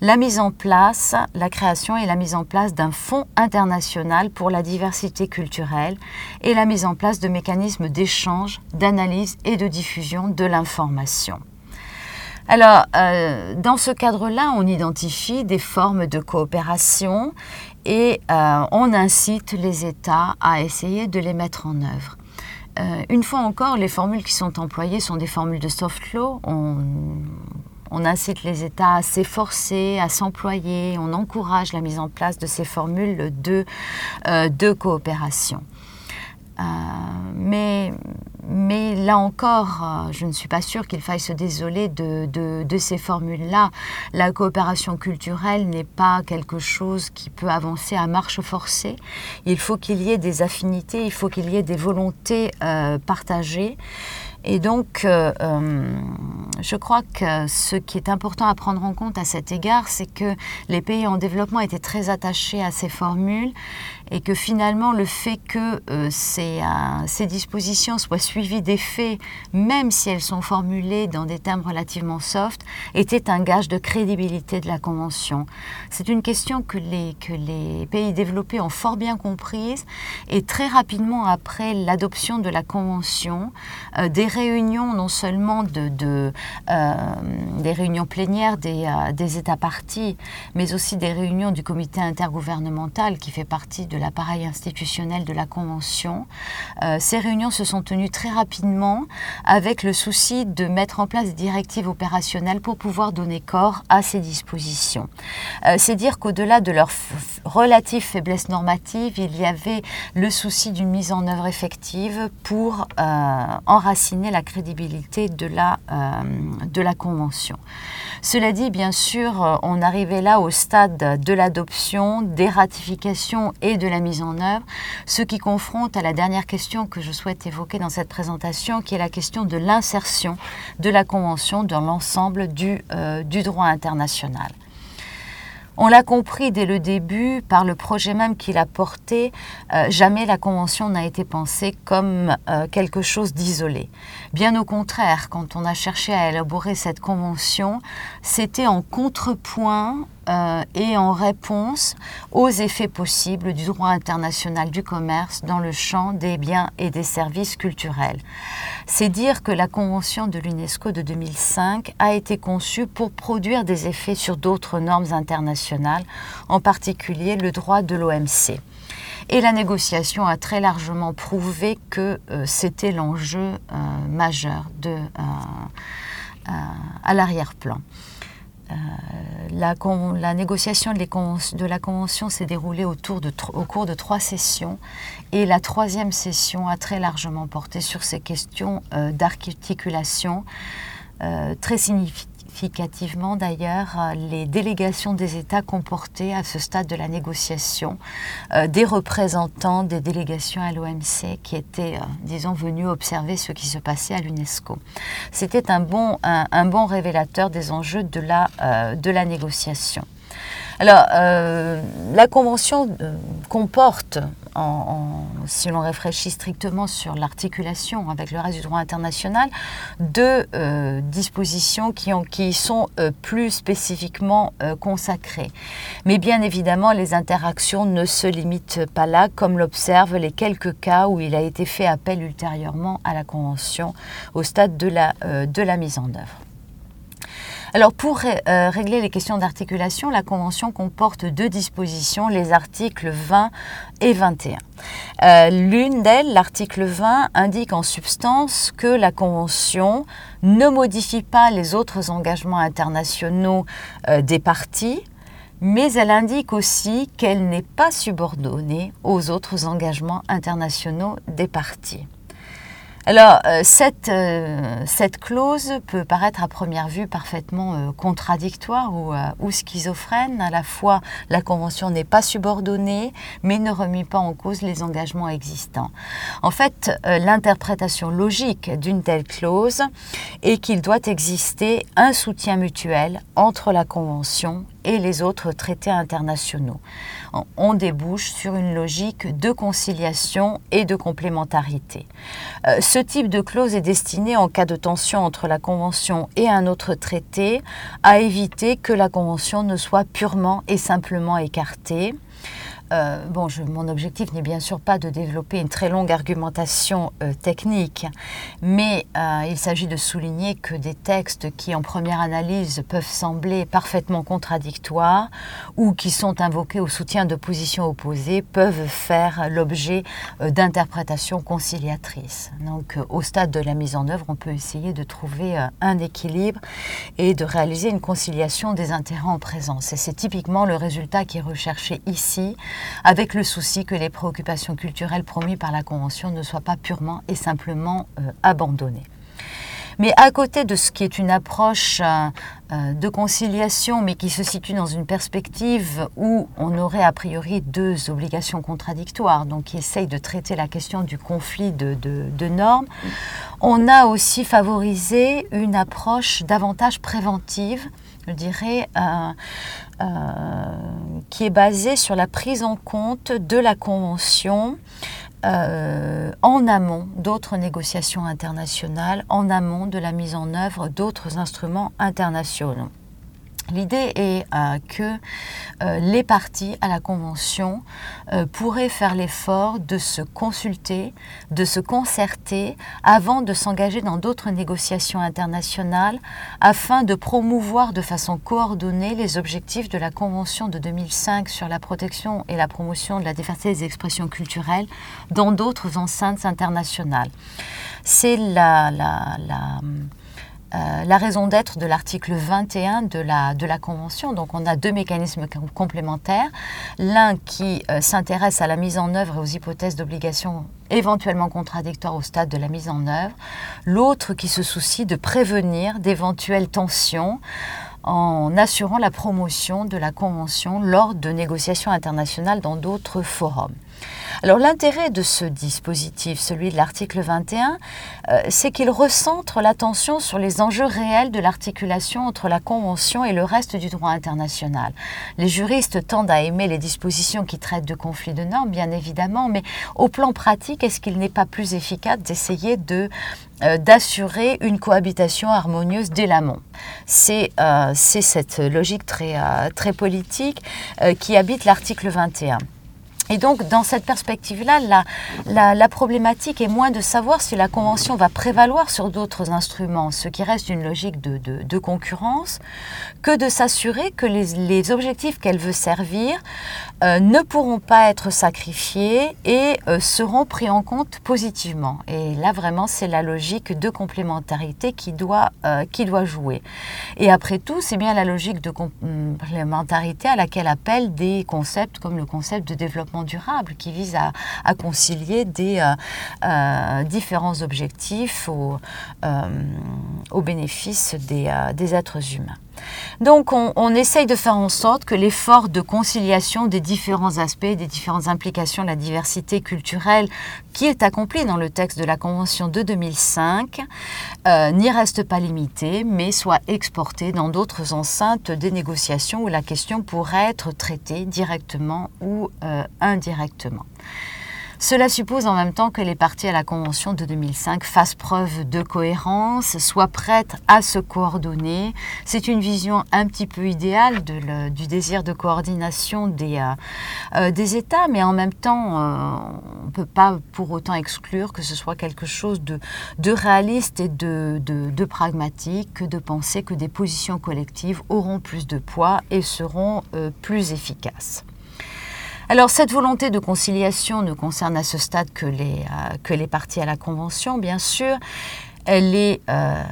la mise en place, la création et la mise en place d'un fonds international pour la diversité culturelle et la mise en place de mécanismes d'échange, d'analyse et de diffusion de l'information. Alors, euh, dans ce cadre-là, on identifie des formes de coopération et euh, on incite les États à essayer de les mettre en œuvre. Euh, une fois encore, les formules qui sont employées sont des formules de soft law. On, incite les États à s'efforcer, à s'employer, on encourage la mise en place de ces formules de, euh, coopération. Euh, mais, mais là encore, euh, je ne suis pas sûre qu'il faille se désoler de, de, ces formules-là. La coopération culturelle n'est pas quelque chose qui peut avancer à marche forcée. Il faut qu'il y ait des affinités, il faut qu'il y ait des volontés euh, partagées. Et donc, euh, je crois que ce qui est important à prendre en compte à cet égard, c'est que les pays en développement étaient très attachés à ces formules et que finalement le fait que euh, ces, ces, dispositions soient suivies des faits, même si elles sont formulées dans des termes relativement soft, était un gage de crédibilité de la Convention. C'est une question que les, pays développés ont fort bien comprise et très rapidement après l'adoption de la Convention, euh, des réunions non seulement de, de euh, des réunions plénières des, États partis, mais aussi des réunions du comité intergouvernemental qui fait partie de l'appareil institutionnel de la Convention. Euh, ces réunions se sont tenues très rapidement avec le souci de mettre en place des directives opérationnelles pour pouvoir donner corps à ces dispositions. Euh, c'est dire qu'au-delà de leur relative faiblesse normative, il y avait le souci d'une mise en œuvre effective pour euh, enraciner la crédibilité de la, de la Convention. Cela dit, bien sûr, on arrivait là au stade de l'adoption, des ratifications et de la mise en œuvre, ce qui confronte à la dernière question que je souhaite évoquer dans cette présentation, qui est la question de l'insertion de la Convention dans l'ensemble du, euh, du droit international. On l'a compris dès le début par le projet même qu'il a porté, euh, jamais la Convention n'a été pensée comme euh, quelque chose d'isolé. Bien au contraire, quand on a cherché à élaborer cette Convention, c'était en contrepoint euh, et en réponse aux effets possibles du droit international du commerce dans le champ des biens et des services culturels. C'est dire que la Convention de l'UNESCO de 2005 a été conçue pour produire des effets sur d'autres normes internationales, en particulier le droit de l'OMC. Et la négociation a très largement prouvé que euh, c'était l'enjeu euh, majeur à l'arrière-plan. Euh, la, négociation de, la convention s'est déroulée au cours de trois sessions et la troisième session a très largement porté sur ces questions euh, d'articulation euh, très significatives significativement d'ailleurs euh, les délégations des États comportaient à ce stade de la négociation euh, des représentants des délégations à l'OMC qui étaient, euh, disons, venus observer ce qui se passait à l'UNESCO. C'était un bon, révélateur des enjeux de la, de la négociation. Alors, la Convention comporte si l'on réfléchit strictement sur l'articulation avec le reste du droit international, deux euh, dispositions qui, ont, qui sont euh, plus spécifiquement euh, consacrées. Mais bien évidemment, les interactions ne se limitent pas là, comme l'observent les quelques cas où il a été fait appel ultérieurement à la Convention au stade de la, de la mise en œuvre. Alors pour euh, régler les questions d'articulation, la Convention comporte deux dispositions, les articles 20 et 21. Euh, l'une d'elles, l'article 20, indique en substance que la Convention ne modifie pas les autres engagements internationaux euh, des parties, mais elle indique aussi qu'elle n'est pas subordonnée aux autres engagements internationaux des parties. Alors, euh, cette, euh, cette, clause peut paraître à première vue parfaitement euh, contradictoire ou, ou, schizophrène. À la fois, la Convention n'est pas subordonnée, mais ne remet pas en cause les engagements existants. En fait, l'interprétation logique d'une telle clause est qu'il doit exister un soutien mutuel entre la Convention et les autres traités internationaux. On débouche sur une logique de conciliation et de complémentarité. Euh, ce type de clause est destiné, en cas de tension entre la Convention et un autre traité, à éviter que la Convention ne soit purement et simplement écartée. Euh, bon, mon objectif n'est bien sûr pas de développer une très longue argumentation euh, technique, mais euh, il s'agit de souligner que des textes qui, en première analyse, peuvent sembler parfaitement contradictoires ou qui sont invoqués au soutien de positions opposées peuvent faire l'objet d'interprétations conciliatrices. Donc, au stade de la mise en œuvre, on peut essayer de trouver un équilibre et de réaliser une conciliation des intérêts en présence. Et c'est typiquement le résultat qui est recherché ici avec le souci que les préoccupations culturelles promues par la Convention ne soient pas purement et simplement euh, abandonnées. Mais à côté de ce qui est une approche euh, euh, de conciliation, mais qui se situe dans une perspective où on aurait a priori deux obligations contradictoires, donc qui essaye de traiter la question du conflit de, normes, on a aussi favorisé une approche davantage préventive, je dirais, qui est basée sur la prise en compte de la Convention euh, en amont d'autres négociations internationales, en amont de la mise en œuvre d'autres instruments internationaux. L'idée est euh, que euh, les parties à la Convention euh, pourraient faire l'effort de se consulter, de se concerter avant de s'engager dans d'autres négociations internationales afin de promouvoir de façon coordonnée les objectifs de la Convention de 2005 sur la protection et la promotion de la diversité des expressions culturelles dans d'autres enceintes internationales. C'est la, euh, la raison d'être de l'article 21 de la, de la Convention. Donc on a deux mécanismes complémentaires. L'un qui euh, s'intéresse à la mise en œuvre et aux hypothèses d'obligation éventuellement contradictoires au stade de la mise en œuvre. L'autre qui se soucie de prévenir d'éventuelles tensions en assurant la promotion de la Convention lors de négociations internationales dans d'autres forums. Alors l'intérêt de ce dispositif, celui de l'article 21, euh, c'est qu'il recentre l'attention sur les enjeux réels de l'articulation entre la Convention et le reste du droit international. Les juristes tendent à aimer les dispositions qui traitent de conflits de normes, bien évidemment, mais au plan pratique, est-ce qu'il n'est pas plus efficace d'essayer de euh, d'assurer une cohabitation harmonieuse dès l'amont? C'est euh, cette logique très, très politique qui habite l'article 21. Et donc, dans cette perspective-là, la, la, problématique est moins de savoir si la Convention va prévaloir sur d'autres instruments, ce qui reste une logique de, concurrence, que de s'assurer que les objectifs qu'elle veut servir euh, ne pourront pas être sacrifiés et euh, seront pris en compte positivement. Et là, vraiment, c'est la logique de complémentarité qui doit, euh, qui doit jouer. Et après tout, c'est bien la logique de complémentarité à laquelle appellent des concepts comme le concept de développement durable, qui vise à, concilier des différents objectifs au, au bénéfice des, des êtres humains. Donc on, essaye de faire en sorte que l'effort de conciliation des différents aspects, des différentes implications de la diversité culturelle qui est accompli dans le texte de la Convention de 2005 euh, n'y reste pas limité, mais soit exporté dans d'autres enceintes des négociations où la question pourrait être traitée directement ou euh, indirectement. Cela suppose en même temps que les parties à la Convention de 2005 fassent preuve de cohérence, soient prêtes à se coordonner. C'est une vision un petit peu idéale du désir de coordination des, euh, euh, des États, mais en même temps, euh, on ne peut pas pour autant exclure que ce soit quelque chose de, de réaliste et de, de, pragmatique que de penser que des positions collectives auront plus de poids et seront plus efficaces. Alors cette volonté de conciliation ne concerne à ce stade que les, euh, que les parties à la Convention, bien sûr. Elle est euh,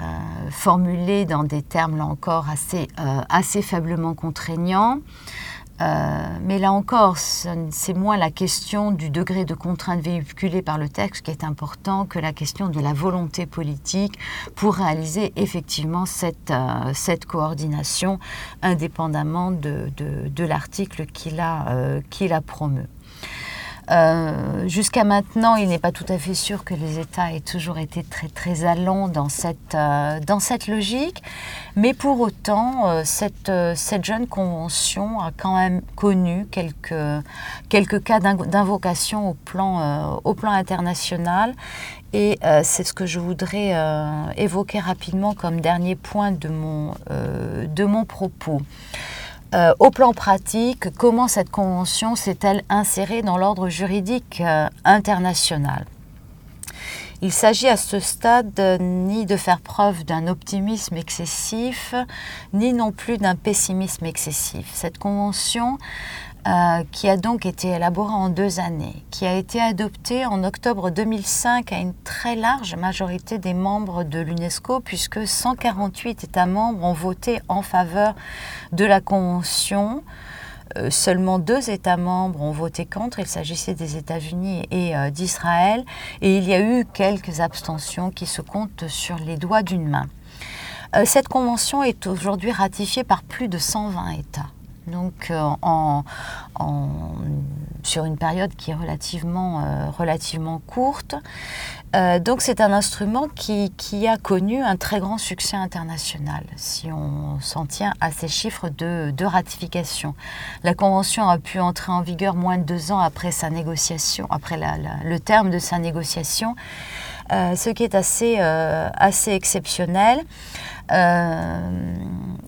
formulée dans des termes, là encore, assez, euh, assez faiblement contraignants. Euh, mais là encore, c'est moins la question du degré de contrainte véhiculé par le texte qui est important que la question de la volonté politique pour réaliser effectivement cette, euh, cette coordination indépendamment de, de, l'article qu'il a, euh, qu'il a promu. Euh, jusqu'à maintenant, il n'est pas tout à fait sûr que les États aient toujours été très très allants dans cette, euh, dans cette logique, mais pour autant, euh, cette, cette jeune convention a quand même connu quelques, quelques cas d'invocation au, plan au plan international et c'est ce que je voudrais évoquer rapidement comme dernier point de mon, de mon propos. Euh, au plan pratique, comment cette convention s'est-elle insérée dans l'ordre juridique euh, international? Il s'agit à ce stade ni de faire preuve d'un optimisme excessif, ni non plus d'un pessimisme excessif. Cette convention euh, qui a donc été élaboré en deux années, qui a été adopté en octobre 2005 à une très large majorité des membres de l'UNESCO, puisque 148 États membres ont voté en faveur de la Convention. Euh, seulement deux États membres ont voté contre, il s'agissait des États-Unis et euh, d'Israël, et il y a eu quelques abstentions qui se comptent sur les doigts d'une main. cette convention est aujourd'hui ratifiée par plus de 120 États donc euh, sur une période qui est relativement, euh, relativement courte. Euh, donc c'est un instrument qui, a connu un très grand succès international, si on s'en tient à ces chiffres de, de, ratification. La Convention a pu entrer en vigueur moins de deux ans après sa négociation, après le terme de sa négociation, ce qui est assez, assez exceptionnel.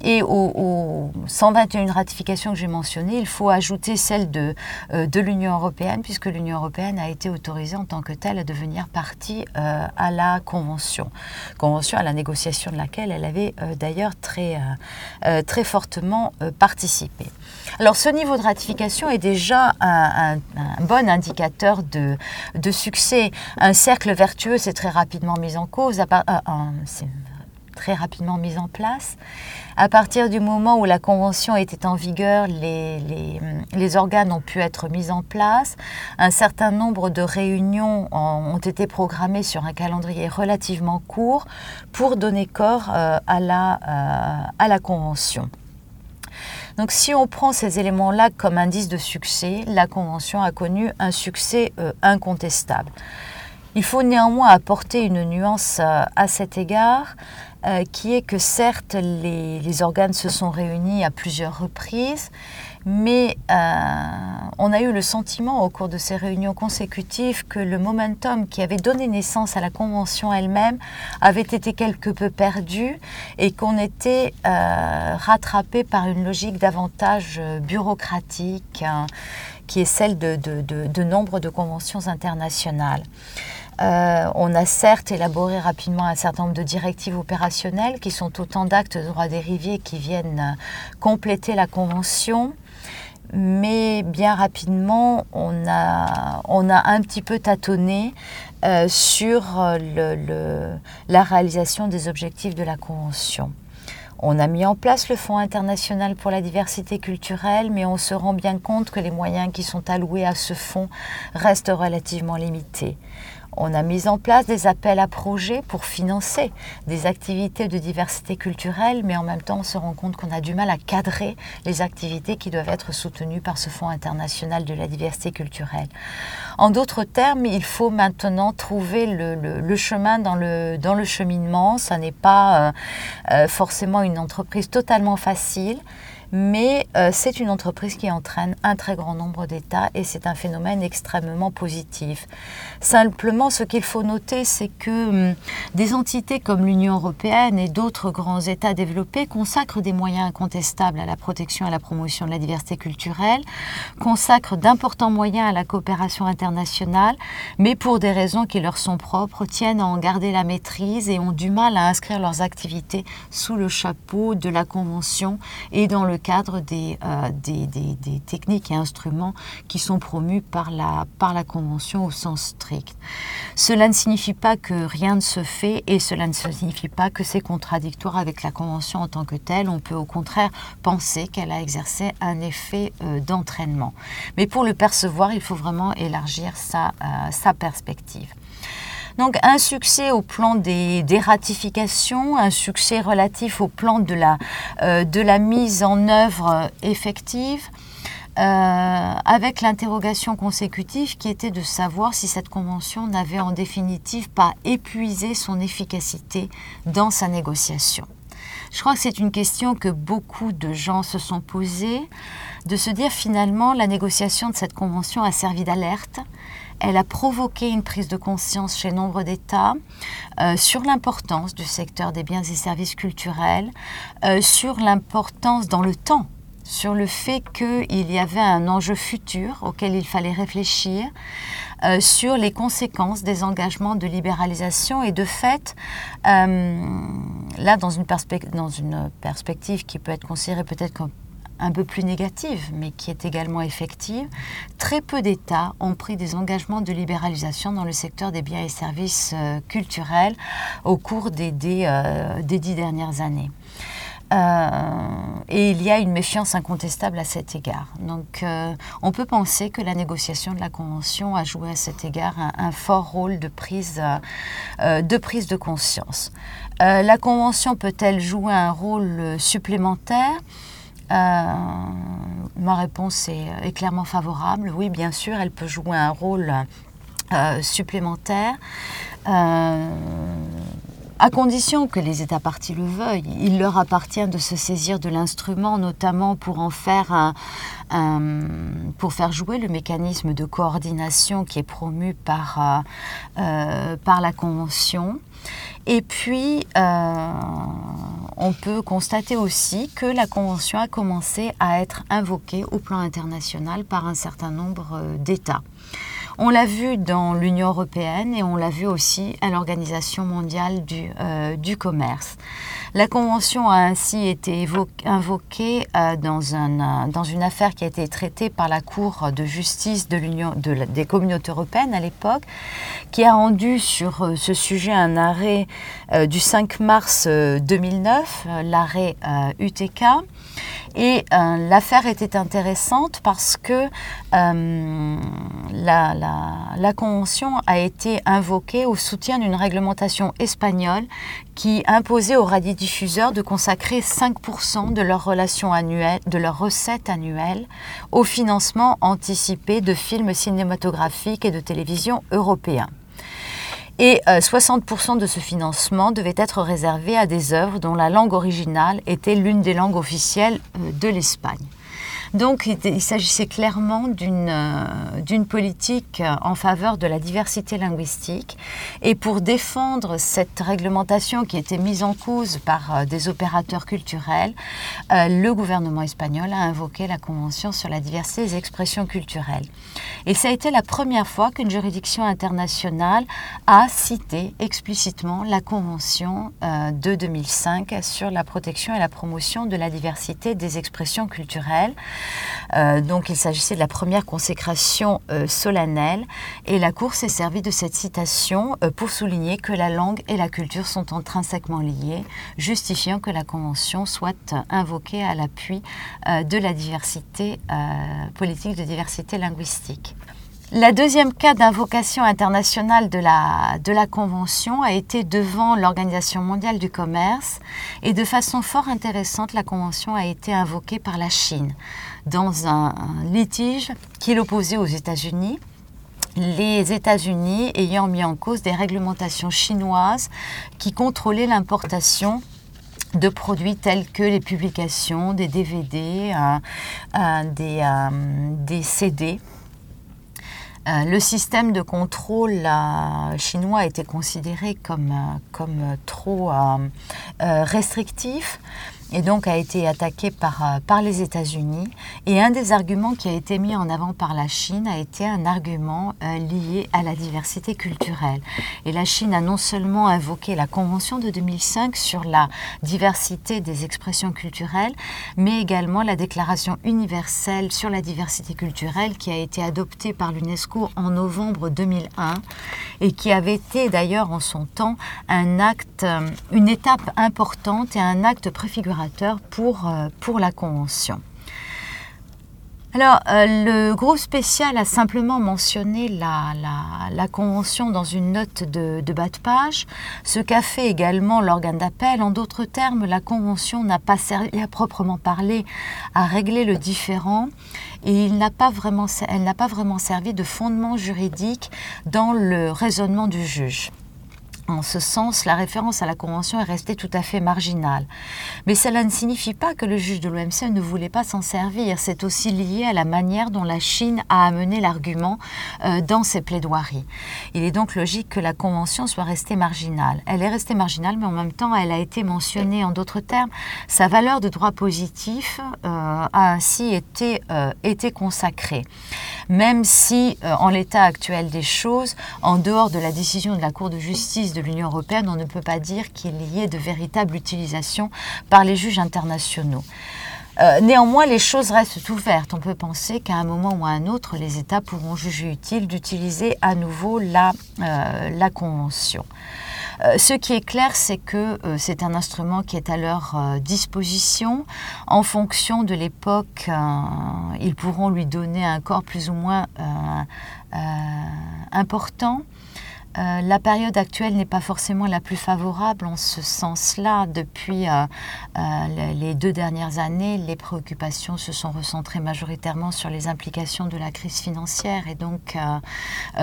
Et aux, 121 ratifications que j'ai mentionnées, il faut ajouter celle de, euh, de l'Union européenne, puisque l'Union européenne a été autorisée en tant que telle à devenir partie euh, à la Convention. Convention à la négociation de laquelle elle avait euh, d'ailleurs très, très fortement participé. Alors ce niveau de ratification est déjà un, bon indicateur de, de, succès. Un cercle vertueux s'est très rapidement mis en cause. Très rapidement mis en place. À partir du moment où la convention était en vigueur, les, les, organes ont pu être mis en place. Un certain nombre de réunions ont été programmées sur un calendrier relativement court pour donner corps euh, à, la, euh, à la convention. Donc si on prend ces éléments-là comme indice de succès, la Convention a connu un succès euh, incontestable. Il faut néanmoins apporter une nuance à cet égard. Euh, qui est que certes les, organes se sont réunis à plusieurs reprises, mais euh, on a eu le sentiment au cours de ces réunions consécutives que le momentum qui avait donné naissance à la Convention elle-même avait été quelque peu perdu et qu'on était euh, rattrapé par une logique davantage bureaucratique hein, qui est celle de, de nombre de conventions internationales. Euh, on a certes élaboré rapidement un certain nombre de directives opérationnelles qui sont autant d'actes de droit dérivé qui viennent euh, compléter la Convention. Mais bien rapidement, on a, un petit peu tâtonné euh, sur la réalisation des objectifs de la Convention. On a mis en place le Fonds international pour la diversité culturelle, mais on se rend bien compte que les moyens qui sont alloués à ce fonds restent relativement limités. On a mis en place des appels à projets pour financer des activités de diversité culturelle, mais en même temps, on se rend compte qu'on a du mal à cadrer les activités qui doivent être soutenues par ce Fonds international de la diversité culturelle. En d'autres termes, il faut maintenant trouver le, chemin dans le, cheminement. Ça n'est pas euh, euh, forcément une entreprise totalement facile mais euh, c'est une entreprise qui entraîne un très grand nombre d'États et c'est un phénomène extrêmement positif. Simplement, ce qu'il faut noter, c'est que hum, des entités comme l'Union européenne et d'autres grands États développés consacrent des moyens incontestables à la protection et à la promotion de la diversité culturelle, consacrent d'importants moyens à la coopération internationale, mais pour des raisons qui leur sont propres, tiennent à en garder la maîtrise et ont du mal à inscrire leurs activités sous le chapeau de la Convention et dans le cadre euh, des, des, techniques et instruments qui sont promus par la, par la Convention au sens strict. Cela ne signifie pas que rien ne se fait et cela ne signifie pas que c'est contradictoire avec la Convention en tant que telle. On peut au contraire penser qu'elle a exercé un effet euh, d'entraînement. Mais pour le percevoir, il faut vraiment élargir sa, euh, perspective. Donc un succès au plan des, ratifications, un succès relatif au plan de la, euh, de la mise en œuvre effective. Euh, avec l'interrogation consécutive qui était de savoir si cette convention n'avait en définitive pas épuisé son efficacité dans sa négociation. Je crois que c'est une question que beaucoup de gens se sont posées, de se dire finalement la négociation de cette convention a servi d'alerte, elle a provoqué une prise de conscience chez nombre d'États euh, sur l'importance du secteur des biens et services culturels, euh, sur l'importance dans le temps sur le fait qu'il y avait un enjeu futur auquel il fallait réfléchir, euh, sur les conséquences des engagements de libéralisation et de fait, là dans une, perspective qui peut être considérée peut-être comme un peu plus négative, mais qui est également effective, très peu d'États ont pris des engagements de libéralisation dans le secteur des biens et services euh, culturels au cours euh, des, dix dernières années. Et il y a une méfiance incontestable à cet égard. Donc on peut penser que la négociation de la Convention a joué à cet égard un, fort rôle de prise, de prise de conscience. la Convention peut-elle jouer un rôle supplémentaire? Ma réponse est, clairement favorable. Oui, bien sûr, elle peut jouer un rôle supplémentaire à condition que les États partis le veuillent. Il leur appartient de se saisir de l'instrument, notamment pour en faire pour faire jouer le mécanisme de coordination qui est promu par, euh, euh, la Convention. Et puis, euh, on peut constater aussi que la Convention a commencé à être invoquée au plan international par un certain nombre d'États. On l'a vu dans l'Union européenne et on l'a vu aussi à l'Organisation mondiale du, euh, commerce. La Convention a ainsi été invoquée euh, dans, un, dans, une affaire qui a été traitée par la Cour de justice des communautés européennes à l'époque, qui a rendu sur euh, ce sujet un arrêt du 5 mars 2009, l'arrêt UTK. Et euh, l'affaire était intéressante parce que euh, la, Convention a été invoquée au soutien d'une réglementation espagnole qui imposait aux radiodiffuseurs de consacrer 5% de leur relation annuelle, de leurs recettes annuelles au financement anticipé de films cinématographiques et de télévision européens. Et 60% euh, de ce financement devait être réservé à des œuvres dont la langue originale était l'une des langues officielles euh, de l'Espagne. Donc il s'agissait clairement euh, d'une politique en faveur de la diversité linguistique. Et pour défendre cette réglementation qui était mise en cause par euh, des opérateurs culturels, euh, le gouvernement espagnol a invoqué la Convention sur la diversité des expressions culturelles. Et ça a été la première fois qu'une juridiction internationale a cité explicitement la Convention de 2005 sur la protection et la promotion de la diversité des expressions culturelles. Euh, donc il s'agissait de la première consécration euh, solennelle. Et la Cour s'est servie de cette citation euh, pour souligner que la langue et la culture sont intrinsèquement liées, justifiant que la Convention soit invoquée à l'appui de la diversité politique de diversité linguistique. La deuxième cas d'invocation internationale de la, de la Convention a été devant l'Organisation mondiale du commerce. Et de façon fort intéressante, la Convention a été invoquée par la Chine dans un, litige qui l'opposait aux États-Unis les États-Unis ayant mis en cause des réglementations chinoises qui contrôlaient l'importation de produits tels que les publications, des DVD, euh, euh, des, euh, CD. le système de contrôle chinois été considéré comme, comme trop restrictif et donc a été attaqué par, euh, par les États-Unis. Et un des arguments qui a été mis en avant par la Chine a été un argument euh, lié à la diversité culturelle. Et la Chine a non seulement invoqué la Convention de 2005 sur la diversité des expressions culturelles, mais également la Déclaration universelle sur la diversité culturelle qui a été adoptée par l'UNESCO en novembre 2001 et qui avait été d'ailleurs en son temps un acte, euh, une étape importante et un acte pour, euh, pour la Convention. Alors, euh, le groupe spécial a simplement mentionné la, la, Convention dans une note de, de, bas de page, ce qu'a fait également l'organe d'appel. En d'autres termes, la Convention n'a pas servi à proprement parler à régler le différent et il pas vraiment, elle n'a pas vraiment servi de fondement juridique dans le raisonnement du juge. En ce sens, la référence à la Convention est restée tout à fait marginale. Mais cela ne signifie pas que le juge de l'OMC ne voulait pas s'en servir. C'est aussi lié à la manière dont la Chine a amené l'argument euh, dans ses plaidoiries. Il est donc logique que la Convention soit restée marginale. Elle est restée marginale, mais en même temps, elle a été mentionnée. En d'autres termes, sa valeur de droit positif euh, a ainsi été, euh, été consacrée. Même si, en l'état actuel des choses, en dehors de la décision de la Cour de justice de l'Union européenne, on ne peut pas dire qu'il y ait de véritable utilisation par les juges internationaux. Euh, néanmoins, les choses restent ouvertes. On peut penser qu'à un moment ou à un autre, les États pourront juger utile d'utiliser à nouveau la, euh, la Convention. ce qui est clair, c'est que c'est un instrument qui est à leur disposition. En fonction de l'époque, ils pourront lui donner un corps plus ou moins important. Euh, la période actuelle n'est pas forcément la plus favorable en ce sens-là. Depuis euh, euh, les deux dernières années, les préoccupations se sont recentrées majoritairement sur les implications de la crise financière et donc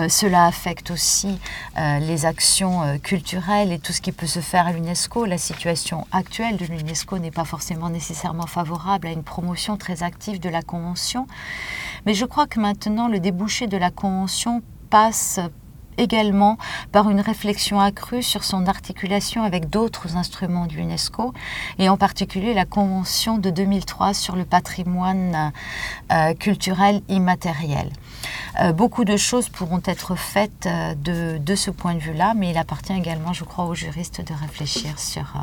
cela affecte aussi les actions culturelles et tout ce qui peut se faire à l'UNESCO. La situation actuelle de l'UNESCO n'est pas forcément nécessairement favorable à une promotion très active de la Convention. Mais je crois que maintenant, le débouché de la Convention passe également par une réflexion accrue sur son articulation avec d'autres instruments de l'UNESCO, et en particulier la Convention de 2003 sur le patrimoine euh, culturel immatériel. Euh, beaucoup de choses pourront être faites euh, de, de, ce point de vue-là, mais il appartient également, je crois, aux juristes de réfléchir sur,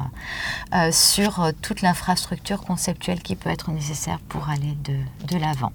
sur toute l'infrastructure conceptuelle qui peut être nécessaire pour aller de, de l'avant.